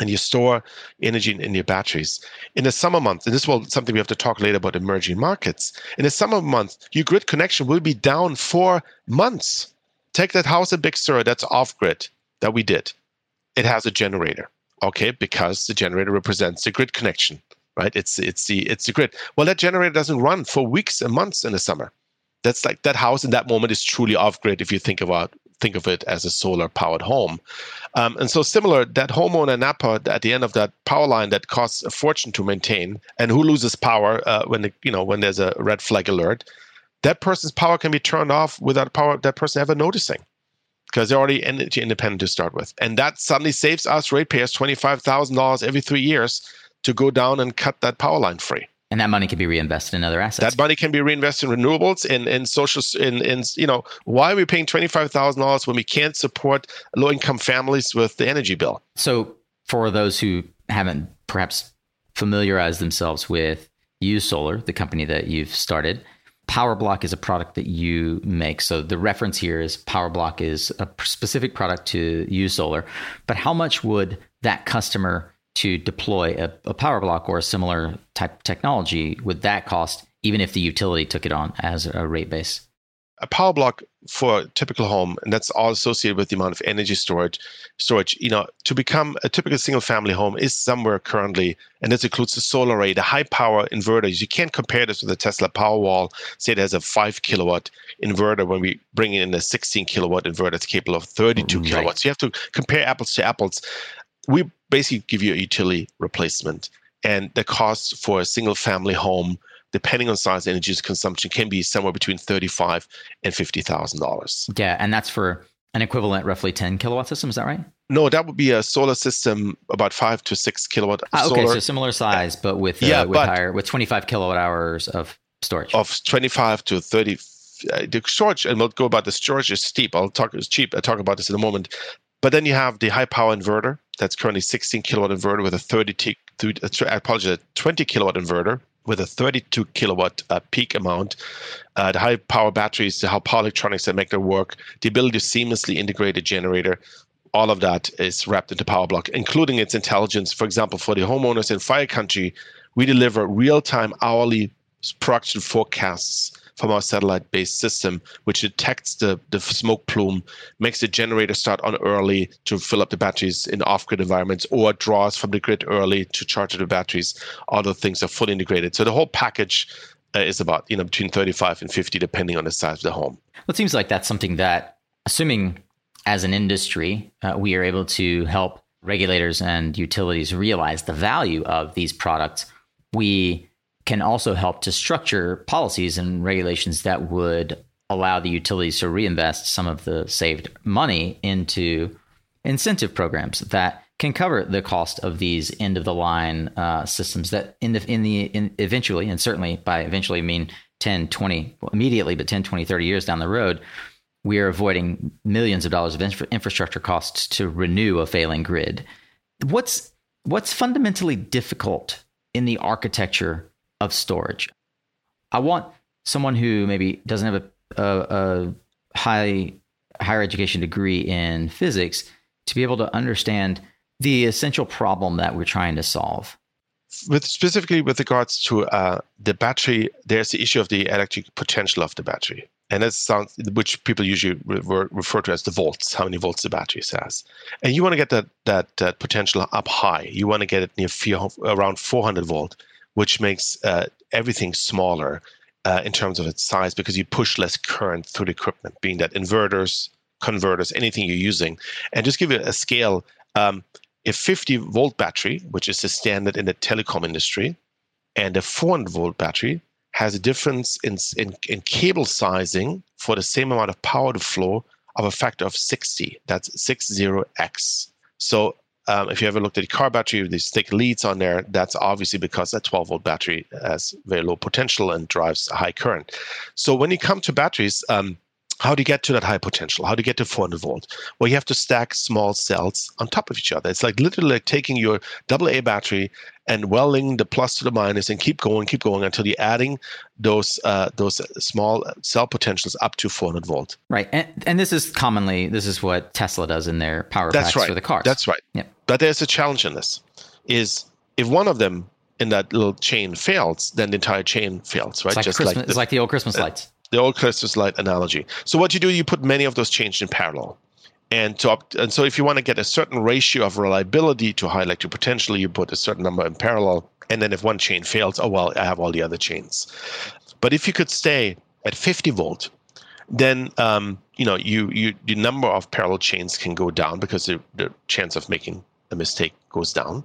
and you store energy in, in, your batteries. In the summer months, and this will something we have to talk later about emerging markets. In the summer months, your grid connection will be down for months. Take that house in Big Sur that's off grid that we did. It has a generator, okay, because the generator represents the grid connection, right? It's it's the it's the grid. Well, that generator doesn't run for weeks and months in the summer. That's like that house in that moment is truly off grid if you think about think of it as a solar powered home. Um, and so similar, that homeowner in Napa at the end of that power line that costs a fortune to maintain, and who loses power uh, when the, you know when there's a red flag alert, that person's power can be turned off without power that person ever noticing because they're already energy independent to start with. And that suddenly saves us ratepayers $25,000 every three years to go down and cut that power line free. And that money can be reinvested in other assets. That money can be reinvested in renewables, in in social, in in you know, why are we paying twenty five thousand dollars when we can't support low income families with the energy bill? So, for those who haven't perhaps familiarized themselves with YouSolar, the company that you've started, PowerBlock is a product that you make. So the reference here is PowerBlock is a specific product to YouSolar. But how much would that customer to deploy a, a PowerBlock or a similar type technology with that cost even if the utility took it on as a rate base? A power block for a typical home and that's all associated with the amount of energy storage storage you know to become a typical single family home is somewhere currently and this includes the solar array the high power inverters. You can't compare this with a tesla powerwall say it has a 5 kilowatt inverter when we bring in a 16 kilowatt inverter that's capable of 32 right. kilowatts. You have to compare apples to apples we basically give you a utility replacement. And the cost for a single family home, depending on size and energy consumption, can be somewhere between thirty-five and fifty thousand dollars. Yeah, and that's for an equivalent roughly 10 kilowatt system. Is that right? No, that would be a solar system about five to six kilowatt. Ah, okay, solar. so similar size, but with uh, yeah, with higher with 25 kilowatt hours of storage. Of 25 to 30. Uh, the storage, and we'll go about the storage is steep. I'll talk. It's cheap. I'll talk about this in a moment. But then you have the high power inverter that's currently 16 kilowatt inverter with a 30 t- I apologize, 20 kilowatt inverter with a 32 kilowatt uh, peak amount. Uh, the high power batteries, the high power electronics that make them work, the ability to seamlessly integrate a generator. All of that is wrapped into PowerBlock, including its intelligence. For example, for the homeowners in Fire Country, we deliver real time hourly production forecasts from our satellite based system, which detects the, the smoke plume, makes the generator start on early to fill up the batteries in off grid environments, or draws from the grid early to charge the batteries. All those things are fully integrated. So the whole package uh, is about you know between 35 and 50 depending on the size of the home. Well, it seems like that's something that, assuming as an industry, uh, we are able to help regulators and utilities realize the value of these products. We can also help to structure policies and regulations that would allow the utilities to reinvest some of the saved money into incentive programs that can cover the cost of these end of the line uh, systems that in the in the in eventually and certainly by eventually I mean 10 20 well, immediately but 10 20 30 years down the road we are avoiding millions of dollars of infra- infrastructure costs to renew a failing grid. What's what's fundamentally difficult in the architecture of storage. I want someone who maybe doesn't have a, a, a high higher education degree in physics to be able to understand the essential problem that we're trying to solve. With specifically with regards to uh, the battery, there's the issue of the electric potential of the battery, and that sounds which people usually re- refer to as the volts, how many volts the battery has. And you want to get that that, that potential up high. You want to get it near around 400 volt which makes uh, everything smaller uh, in terms of its size because you push less current through the equipment, being that inverters, converters, anything you're using. And just give you a scale, um, a 50 volt battery, which is the standard in the telecom industry, and a 400 volt battery has a difference in, in, in cable sizing for the same amount of power to flow of a factor of 60. That's 60x. So um, if you ever looked at a car battery with these thick leads on there, that's obviously because that 12 volt battery has very low potential and drives a high current. So when you come to batteries, um, how do you get to that high potential? How do you get to 400 volt? Well, you have to stack small cells on top of each other. It's like literally like taking your AA battery and welding the plus to the minus and keep going, keep going until you're adding those uh, those small cell potentials up to 400 volt. Right, and, and this is commonly this is what Tesla does in their power That's packs right. for the cars. That's right. Yep. But there's a challenge in this: is if one of them in that little chain fails, then the entire chain fails, right? It's like, Just Christmas, like it's like the old Christmas lights. The old Christmas light analogy. So what you do, you put many of those chains in parallel. And to opt- and so if you want to get a certain ratio of reliability to high electric potential, you put a certain number in parallel. And then if one chain fails, oh well, I have all the other chains. But if you could stay at 50 volt, then um, you know you you the number of parallel chains can go down because the, the chance of making a mistake goes down,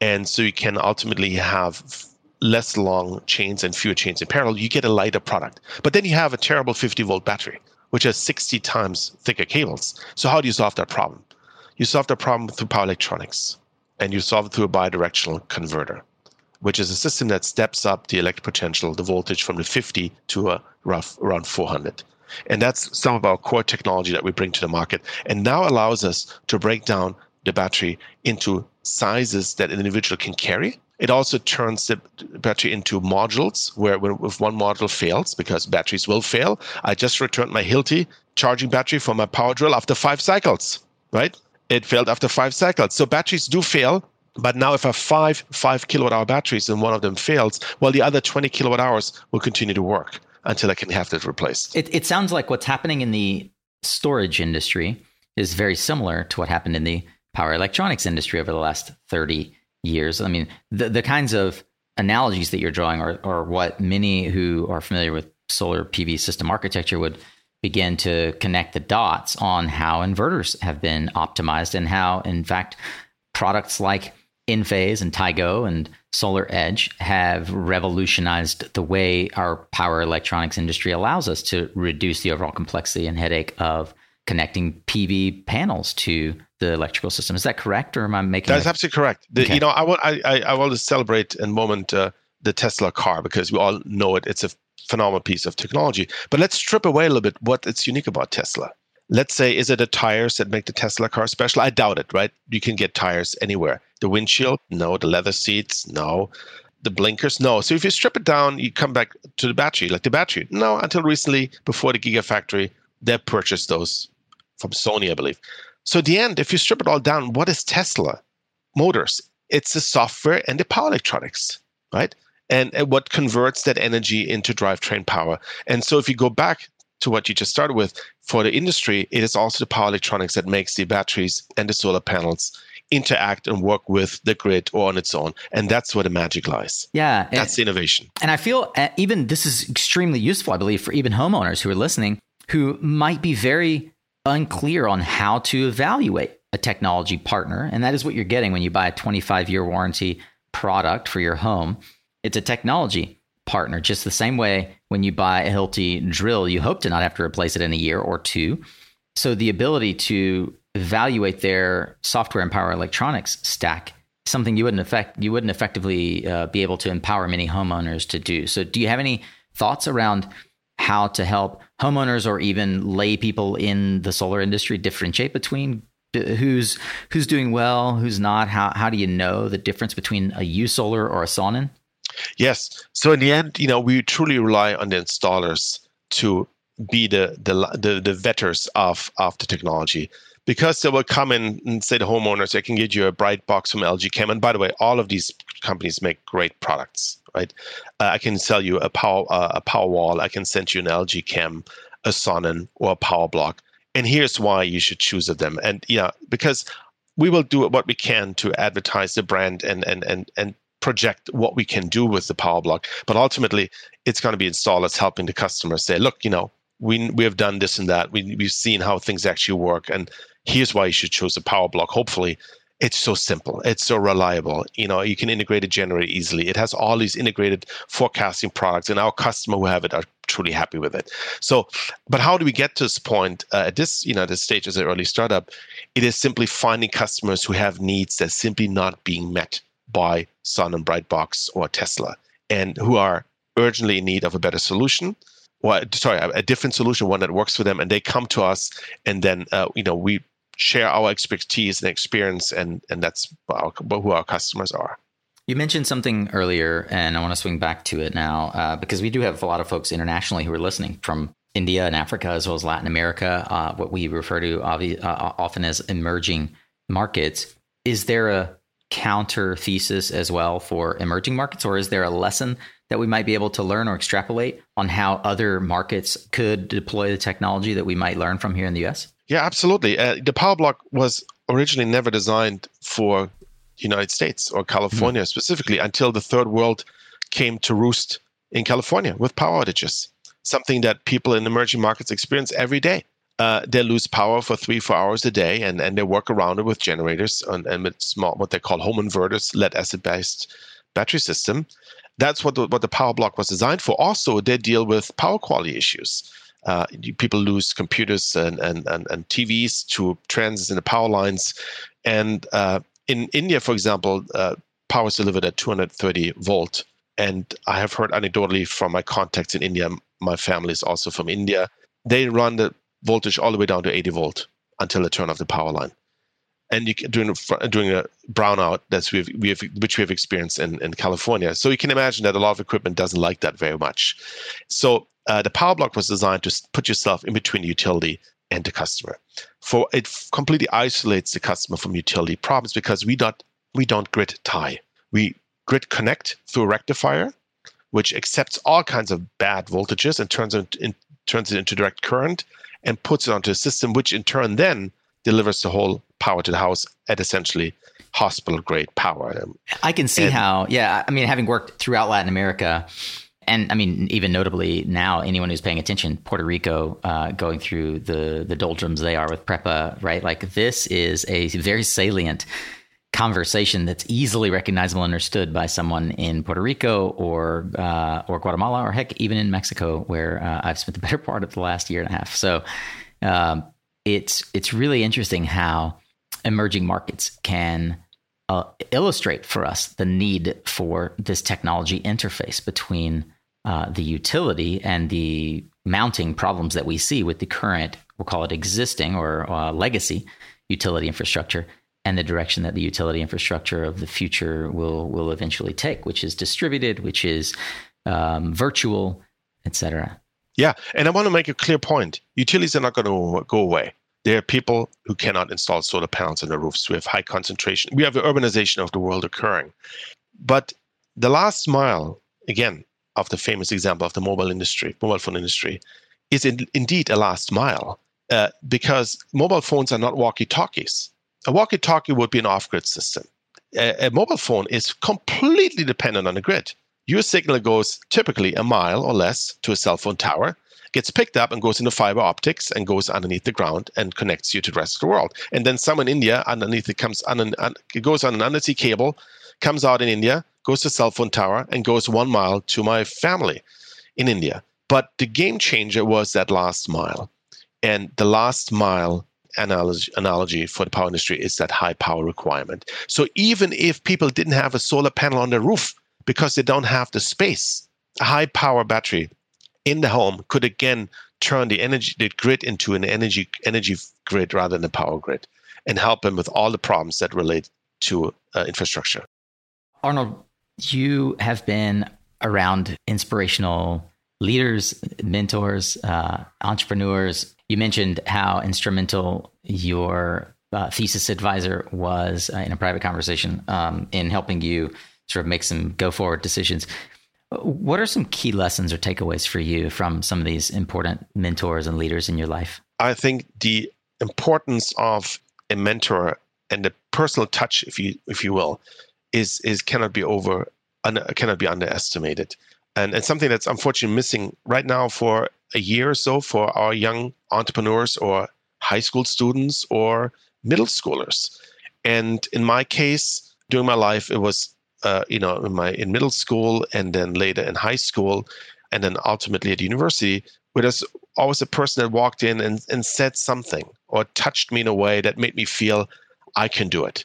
and so you can ultimately have less long chains and fewer chains in parallel. You get a lighter product, but then you have a terrible 50 volt battery, which has 60 times thicker cables. So how do you solve that problem? You solve that problem through power electronics, and you solve it through a bidirectional converter which is a system that steps up the electric potential, the voltage from the 50 to a rough around 400. And that's some of our core technology that we bring to the market and now allows us to break down the battery into sizes that an individual can carry. It also turns the battery into modules where when, if one module fails, because batteries will fail, I just returned my Hilti charging battery from my power drill after five cycles, right? It failed after five cycles. So batteries do fail, but now, if I have five five kilowatt hour batteries and one of them fails, well, the other 20 kilowatt hours will continue to work until I can have that replaced. It, it sounds like what's happening in the storage industry is very similar to what happened in the power electronics industry over the last 30 years. I mean, the, the kinds of analogies that you're drawing are, are what many who are familiar with solar PV system architecture would begin to connect the dots on how inverters have been optimized and how, in fact, products like Enphase and Tigo and SolarEdge have revolutionized the way our power electronics industry allows us to reduce the overall complexity and headache of connecting PV panels to the electrical system. Is that correct, or am I making? That's a- absolutely correct. The, Okay. You know, I want I, I, I want to celebrate in a moment uh, the Tesla car because we all know it. It's a phenomenal piece of technology. But let's strip away a little bit what it's unique about Tesla. Let's say, is it the tires that make the Tesla car special? I doubt it, right? You can get tires anywhere. The windshield, no. The leather seats, no. The blinkers, no. So if you strip it down, you come back to the battery. Like the battery, no. Until recently, before the Gigafactory, they purchased those from Sony, I believe. So at the end, if you strip it all down, what is Tesla Motors? It's the software and the power electronics, right? And, and what converts that energy into drivetrain power. And so if you go back to what you just started with, for the industry, it is also the power electronics that makes the batteries and the solar panels interact and work with the grid or on its own. And that's where the magic lies. yeah, and- That's the innovation. And I feel uh, even this is extremely useful, I believe, for even homeowners who are listening who might be very unclear on how to evaluate a technology partner. And that is what you're getting when you buy a 25 year warranty product for your home. It's a technology partner, just the same way when you buy a Hilti drill, you hope to not have to replace it in a year or two. So the ability to evaluate their software and power electronics stack something you wouldn't effect you wouldn't effectively uh, be able to empower many homeowners to do. So do you have any thoughts around how to help homeowners or even lay people in the solar industry differentiate between who's who's doing well, who's not? How how do you know the difference between a YouSolar or a Sonnen? Yes. So in the end, you know, we truly rely on the installers to be the the the, the vetters of of the technology. Because they will come in and say the homeowners, I can get you a bright box from LG Chem. And by the way, all of these companies make great products, right? Uh, I can sell you a power uh, a power wall. I can send you an LG Chem, a Sonnen, or a PowerBlock. And here's why you should choose of them. And yeah, because we will do what we can to advertise the brand and and and and project what we can do with the PowerBlock but ultimately it's going to be installed as helping the customer say look you know we we have done this and that we, we've seen how things actually work and here's why you should choose a PowerBlock hopefully it's so simple. It's so reliable. You know you can integrate a generator easily. It has all these integrated forecasting products and our customer who have it are truly happy with it. So but how do we get to this point uh, at this you know this stage as an early startup? It is simply finding customers who have needs that simply not being met by Sonnen brightbox or tesla and who are urgently in need of a better solution well, sorry, a different solution, one that works for them, and they come to us, and then uh, you know we share our expertise and experience, and and that's our, who our customers are. You mentioned something earlier, and I want to swing back to it now uh, because we do have a lot of folks internationally who are listening from India and Africa as well as Latin America, uh, what we refer to obvi- uh, often as emerging markets. Is there a counter thesis as well for emerging markets, or is there a lesson that we might be able to learn or extrapolate on how other markets could deploy the technology that we might learn from here in the US? Yeah, absolutely. Uh, the PowerBlock was originally never designed for United States or California mm-hmm. specifically until the third world came to roost in California with power outages, something that people in emerging markets experience every day. Uh, they lose power for three, four hours a day, and, and they work around it with generators and, and with small, what they call home inverters, lead acid based battery system that's what the, what the PowerBlock was designed for. Also, they deal with power quality issues. Uh, people lose computers and, and, and, and, TVs to transits in the power lines. And uh, in India, for example, uh, power is delivered at 230 volt. And I have heard anecdotally from my contacts in India, my family is also from India, they run the voltage all the way down to 80 volt until the turn off the power line and you can, during a, during a brownout that's we've, we have, which we have experienced in, in California. So you can imagine that a lot of equipment doesn't like that very much. So uh, the PowerBlock was designed to put yourself in between the utility and the customer. For it completely isolates the customer from utility problems because we don't we don't grid tie. We grid connect through a rectifier, which accepts all kinds of bad voltages and turns it in, turns it into direct current and puts it onto a system, which in turn then delivers the whole power to the house at essentially hospital grade power. I can see and, how, yeah. I mean, having worked throughout Latin America, and I mean, even notably now, anyone who's paying attention, Puerto Rico, uh, going through the the doldrums they are with PREPA, right? Like this is a very salient conversation that's easily recognizable, and understood by someone in Puerto Rico or uh, or Guatemala, or heck, even in Mexico, where uh, I've spent the better part of the last year and a half. So. Um, it's it's really interesting how emerging markets can uh, illustrate for us the need for this technology interface between uh, the utility and the mounting problems that we see with the current, we'll call it existing or uh, legacy utility infrastructure, and the direction that the utility infrastructure of the future will will eventually take, which is distributed, which is um, virtual, etc. Yeah, and I want to make a clear point. Utilities are not going to go away. There are people who cannot install solar panels on their roofs. We have high concentration. We have the urbanization of the world occurring. But the last mile, again, of the famous example of the mobile industry, mobile phone industry, is in, indeed a last mile uh, because mobile phones are not walkie-talkies. A walkie-talkie would be an off-grid system. A, a mobile phone is completely dependent on the grid. Your signal goes typically a mile or less to a cell phone tower gets picked up and goes into fiber optics and goes underneath the ground and connects you to the rest of the world. And then some in India underneath it comes on an, it goes on an undersea cable, comes out in India, goes to cell phone tower, and goes one mile to my family in India. But the game changer was that last mile. And the last mile analogy, analogy for the power industry is that high power requirement. So even if people didn't have a solar panel on their roof because they don't have the space, a high power battery in the home could again turn the energy the grid into an energy energy grid rather than a power grid and help them with all the problems that relate to uh, infrastructure. Arnold, you have been around inspirational leaders, mentors, uh, entrepreneurs. You mentioned how instrumental your uh, thesis advisor was uh, in a private conversation um, in helping you sort of make some go forward decisions. What are some key lessons or takeaways for you from some of these important mentors and leaders in your life? I think the importance of a mentor and the personal touch, if you if you will, is is cannot be over cannot be underestimated and and something that's unfortunately missing right now for a year or so for our young entrepreneurs or high school students or middle schoolers and in my case during my life it was uh, you know in my in middle school and then later in high school and then ultimately at university where there's always a person that walked in and, and said something or touched me in a way that made me feel i can do it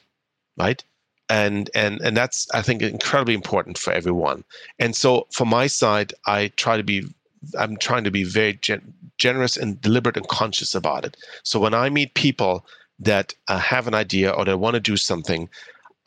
right? And and and that's i think incredibly important for everyone. And so from my side i try to be i'm trying to be very gen- generous and deliberate and conscious about it. So when i meet people that uh, have an idea or they want to do something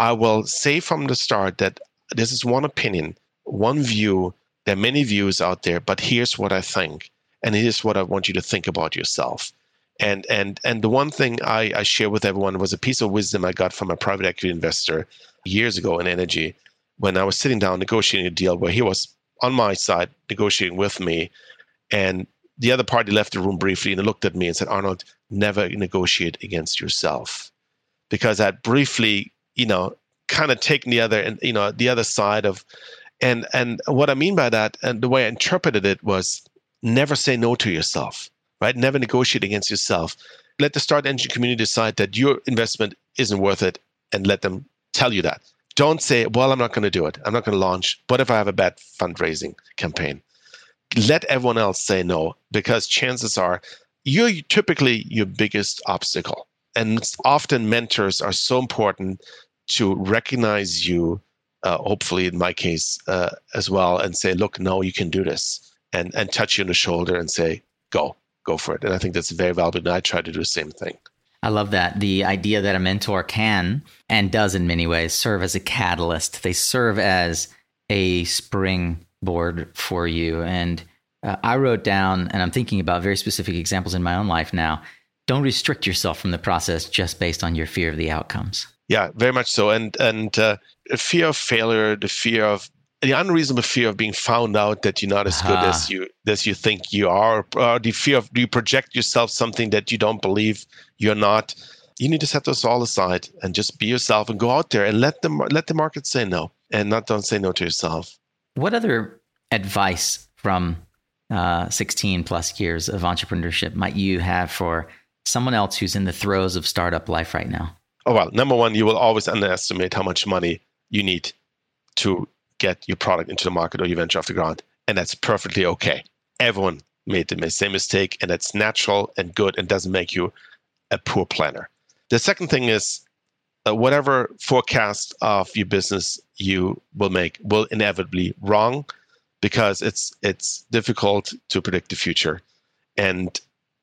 i will say from the start that this is one opinion one view. There are many views out there but here's what i think and here's what i want you to think about yourself. And and and the one thing I, I share with everyone was a piece of wisdom I got from a private equity investor years ago in energy when I was sitting down negotiating a deal where he was on my side negotiating with me, and the other party left the room briefly and looked at me and said, "Arnold, never negotiate against yourself," because I briefly, you know, kind of taking the other and you know the other side of, and and what I mean by that and the way I interpreted it was never say no to yourself right? Never negotiate against yourself. Let the StartEngine community decide that your investment isn't worth it and let them tell you that. Don't say, well, I'm not going to do it. I'm not going to launch. What if I have a bad fundraising campaign? Let everyone else say no because chances are you're typically your biggest obstacle. And often mentors are so important to recognize you, uh, hopefully in my case uh, as well, and say, look, no, you can do this. And, and touch you on the shoulder and say, go go for it. And I think that's very valuable. And I try to do the same thing. I love that. The idea that a mentor can and does in many ways serve as a catalyst. They serve as a springboard for you. And uh, I wrote down, and I'm thinking about very specific examples in my own life now. Don't restrict yourself from the process just based on your fear of the outcomes. Yeah, very much so. And and uh, fear of failure, the fear of the unreasonable fear of being found out that you're not as good uh-huh. as you as you think you are, or the fear of you project yourself something that you don't believe you're not. You need to set those all aside and just be yourself and go out there and let them let the market say no and not don't say no to yourself. What other advice from uh, 16 plus years of entrepreneurship might you have for someone else who's in the throes of startup life right now? Oh well, number one, you will always underestimate how much money you need to get your product into the market or your venture off the ground. And that's perfectly okay. Everyone made the same mistake, and that's natural and good and doesn't make you a poor planner. The second thing is uh, whatever forecast of your business you will make will inevitably wrong because it's it's difficult to predict the future. And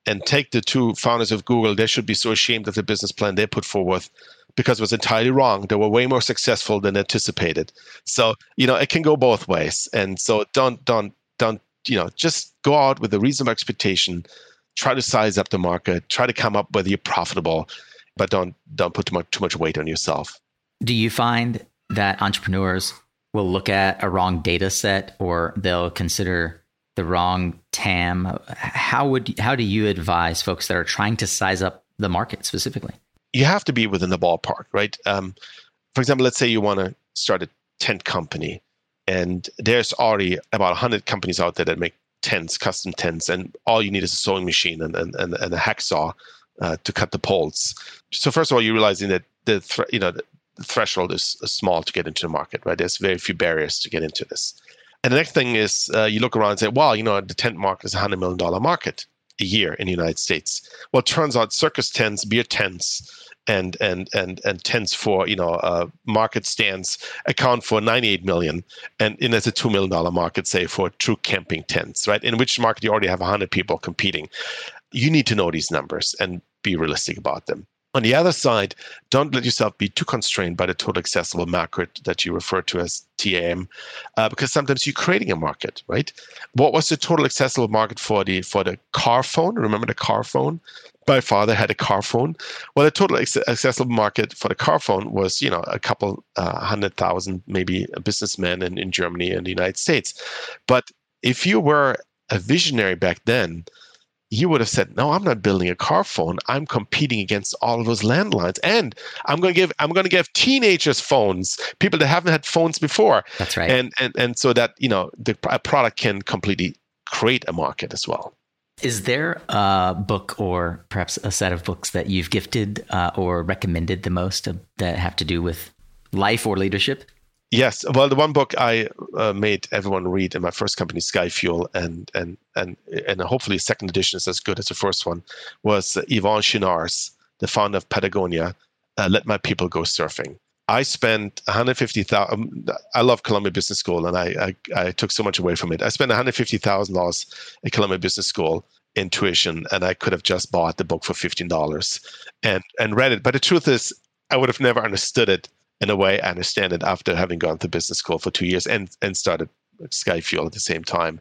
and take the two founders of Google, they should be so ashamed of the business plan they put forward because it was entirely wrong. They were way more successful than anticipated. So, you know, it can go both ways. And so don't, don't, don't, you know, just go out with a reasonable expectation, try to size up the market, try to come up whether you're profitable, but don't, don't put too much, too much weight on yourself. Do you find that entrepreneurs will look at a wrong data set or they'll consider the wrong TAM? How would, how do you advise folks that are trying to size up the market specifically? you have to be within the ballpark, right? Um, for example, let's say you want to start a tent company, and there's already about 100 companies out there that make tents, custom tents, and all you need is a sewing machine and, and, and, and a hacksaw uh, to cut the poles. So first of all, you're realizing that the th- you know the threshold is small to get into the market, right? There's very few barriers to get into this. And the next thing is uh, you look around and say, well, you know, the tent market is a $100 million market a year in the United States. Well, it turns out circus tents, beer tents, and and and and tents for you know uh, market stands account for 98 million, and, and it's a two million dollar market, say for true camping tents, right? In which market you already have 100 people competing. You need to know these numbers and be realistic about them. On the other side, don't let yourself be too constrained by the total accessible market that you refer to as TAM, uh, because sometimes you're creating a market, right? What was the total accessible market for the for the car phone? Remember the car phone? My father had a car phone. Well, the total accessible market for the car phone was, you know, a couple uh, hundred thousand, maybe businessmen in, in Germany and the United States. But if you were a visionary back then, you would have said, "No, I'm not building a car phone. I'm competing against all of those landlines, and I'm going to give I'm going to give teenagers phones, people that haven't had phones before." That's right. And and and so that you know the a product can completely create a market as well. Is there a book or perhaps a set of books that you've gifted uh, or recommended the most that have to do with life or leadership? Yes, well, the one book I uh, made everyone read in my first company, SkyFuel, and and and and hopefully the second edition is as good as the first one, was Yvon Chouinard's, the founder of Patagonia, uh, "Let My People Go Surfing." I spent 150,000. Um, I love Columbia Business School, and I, I, I took so much away from it. I spent 150,000 dollars at Columbia Business School in tuition, and I could have just bought the book for fifteen dollars and and read it. But the truth is, I would have never understood it in a way I understand it after having gone to business school for two years and and started SkyFuel at the same time.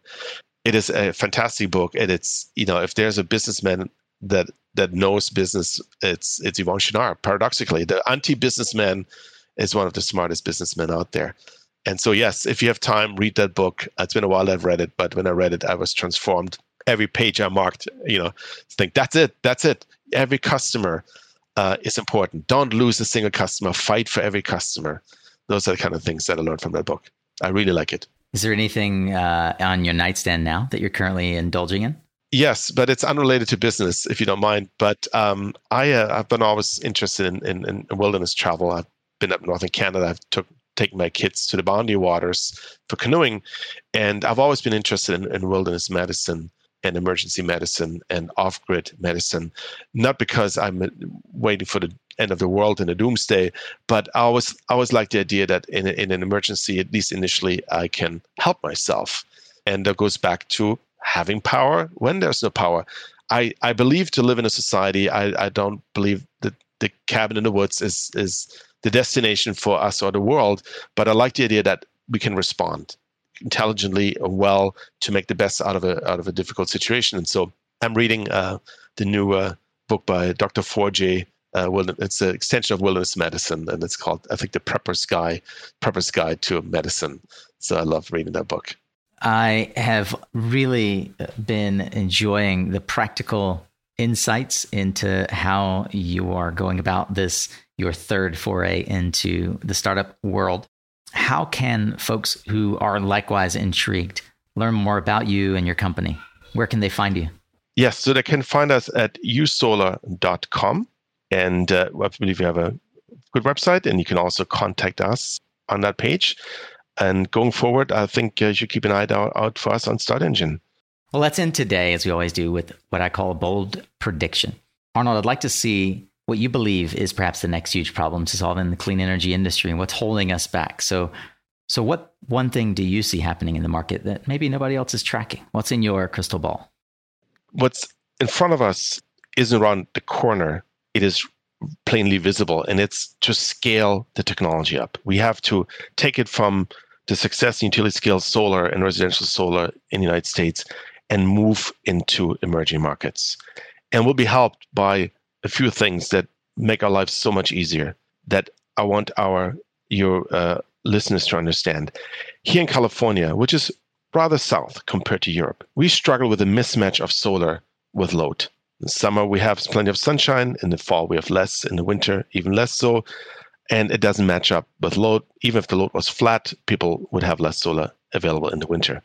It is a fantastic book, and it's you know if there's a businessman that that knows business, it's it's Yvon Chouinard. Paradoxically, the anti-businessman is one of the smartest businessmen out there. And so, yes, if you have time, read that book. It's been a while I've read it, but when I read it, I was transformed. Every page I marked, you know, think that's it, that's it. Every customer uh, is important. Don't lose a single customer. Fight for every customer. Those are the kind of things that I learned from that book. I really like it. Is there anything uh, on your nightstand now that you're currently indulging in? Yes, but it's unrelated to business, if you don't mind. But um, I, uh, I've been always interested in, in, in, wilderness travel. I've been up north in Canada. I've took taken my kids to the Boundary Waters for canoeing, and I've always been interested in, in wilderness medicine and emergency medicine and off-grid medicine, not because I'm uh, waiting for the end of the world and a doomsday, but I always I always like the idea that in, in an emergency, at least initially, I can help myself, and that goes back to having power when there's no power. I, I believe to live in a society. I, I don't believe that the cabin in the woods is is the destination for us or the world, but I like the idea that we can respond intelligently well to make the best out of a out of a difficult situation. And so I'm reading uh, the new uh, book by Dr. Forgey. Uh, it's an extension of wilderness medicine, and it's called I think the Prepper's Guide, Prepper's Guide to Medicine. So I love reading that book. I have really been enjoying the practical insights into how you are going about this your third foray into the startup world how can folks who are likewise intrigued learn more about you and your company? Where can they find you? Yes, so they can find us at yousolar.com. And uh, I believe we have a good website, and you can also contact us on that page. And going forward, I think uh, you should keep an eye out, out for us on StartEngine. Well, let's end today, as we always do, with what I call a bold prediction. Arnold, I'd like to see what you believe is perhaps the next huge problem to solve in the clean energy industry and what's holding us back. So, so what one thing do you see happening in the market that maybe nobody else is tracking? What's in your crystal ball? What's in front of us isn't around the corner. It is plainly visible, and it's to scale the technology up. We have to take it from the success in utility scale solar and residential solar in the United States and move into emerging markets. And we'll be helped by a few things that make our lives so much easier that I want our your uh, listeners to understand. Here in California, which is rather south compared to Europe, we struggle with a mismatch of solar with load. In summer, we have plenty of sunshine. In the fall, we have less. In the winter, even less so. And it doesn't match up with load. Even if the load was flat, people would have less solar available in the winter.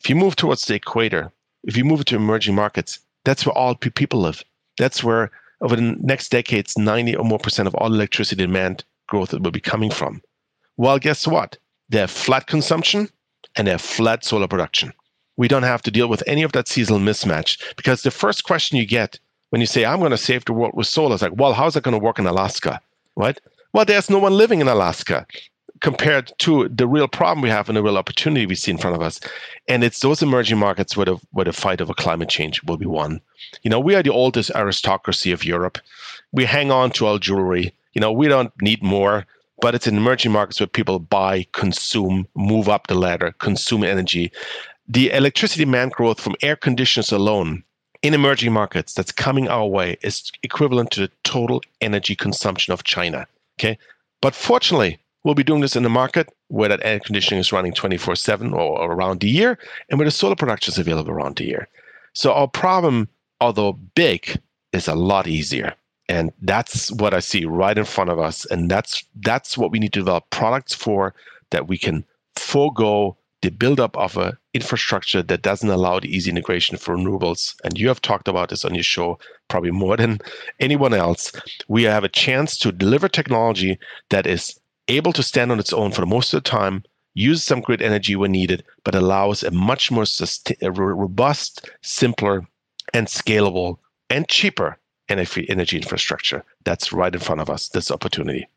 If you move towards the equator, if you move to emerging markets, that's where all people live. That's where over the next decades, 90 or more percent of all electricity demand growth will be coming from. Well, guess what? They have flat consumption and they have flat solar production. We don't have to deal with any of that seasonal mismatch because the first question you get when you say, I'm going to save the world with solar is like, well, how's that going to work in Alaska? Right? Well, there's no one living in Alaska compared to the real problem we have and the real opportunity we see in front of us. And it's those emerging markets where the, where the fight over climate change will be won. You know, we are the oldest aristocracy of Europe. We hang on to our jewelry. You know, we don't need more, but it's in emerging markets where people buy, consume, move up the ladder, consume energy. The electricity demand growth from air conditioners alone in emerging markets that's coming our way is equivalent to the total energy consumption of China. Okay. But fortunately, we'll be doing this in the market where that air conditioning is running 24 7 or around the year and where the solar production is available around the year. So our problem although big, is a lot easier. And that's what I see right in front of us. And that's that's what we need to develop products for that we can forego the buildup of an infrastructure that doesn't allow the easy integration for renewables. And you have talked about this on your show probably more than anyone else. We have a chance to deliver technology that is able to stand on its own for most of the time, use some grid energy when needed, but allows a much more sustain, robust, simpler, and scalable and cheaper energy infrastructure that's right in front of us, this opportunity.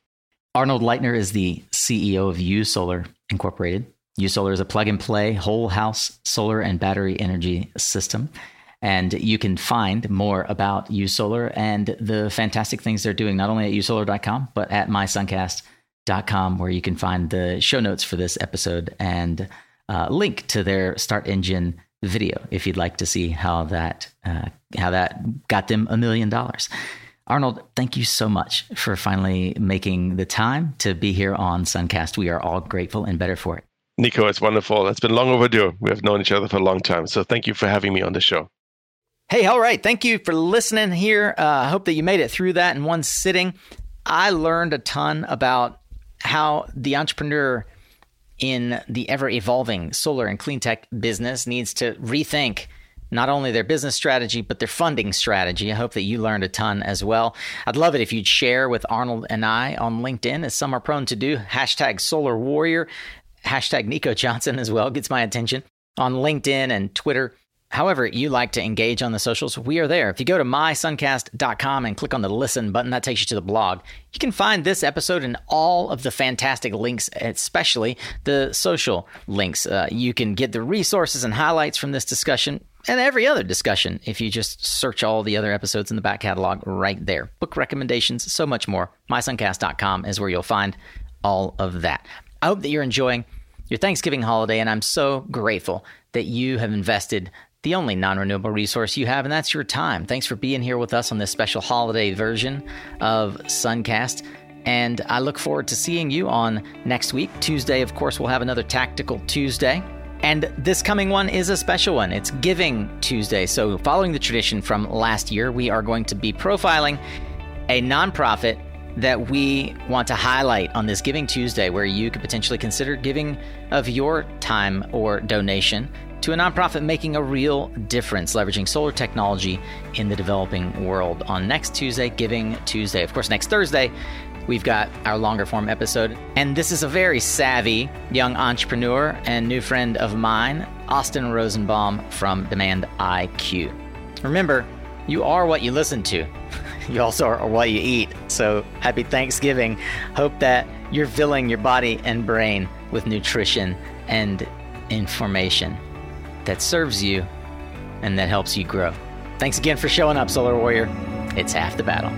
Arnold Leitner is the CEO of YouSolar Incorporated. YouSolar is a plug and play whole house solar and battery energy system. And you can find more about YouSolar and the fantastic things they're doing, not only at yousolar.com, but at mysuncast.com, where you can find the show notes for this episode and uh, link to their StartEngine video if you'd like to see how that uh, how that got them a million dollars. Arnold, thank you so much for finally making the time to be here on Suncast. We are all grateful and better for it. Nico, it's wonderful. It's been long overdue. We have known each other for a long time. So thank you for having me on the show. Hey, all right. Thank you for listening here. Uh, I hope that you made it through that in one sitting. I learned a ton about how the entrepreneur in the ever evolving solar and clean tech business needs to rethink not only their business strategy, but their funding strategy. I hope that you learned a ton as well. I'd love it if you'd share with Arnold and I on LinkedIn, as some are prone to do. Hashtag Solar Warrior hashtag Nico Johnson as well gets my attention on LinkedIn and Twitter. However, you like to engage on the socials, we are there. If you go to mysuncast.com and click on the listen button, that takes you to the blog. You can find this episode and all of the fantastic links, especially the social links. Uh, you can get the resources and highlights from this discussion and every other discussion if you just search all the other episodes in the back catalog right there. Book recommendations, so much more. MySuncast.com is where you'll find all of that. I hope that you're enjoying your Thanksgiving holiday, and I'm so grateful that you have invested the only non renewable resource you have, and that's your time. Thanks for being here with us on this special holiday version of Suncast. And I look forward to seeing you on next week. Tuesday, of course, we'll have another Tactical Tuesday. And this coming one is a special one. It's Giving Tuesday. So, following the tradition from last year, we are going to be profiling a nonprofit that we want to highlight on this Giving Tuesday, where you could potentially consider giving of your time or donation to a nonprofit making a real difference, leveraging solar technology in the developing world. On next Tuesday, Giving Tuesday. Of course, next Thursday, we've got our longer form episode. And this is a very savvy young entrepreneur and new friend of mine, Austin Rosenbaum from Demand IQ. Remember, you are what you listen to. you also are what you eat. So happy Thanksgiving. Hope that you're filling your body and brain with nutrition and information that serves you and that helps you grow. Thanks again for showing up, Solar Warrior. It's half the battle.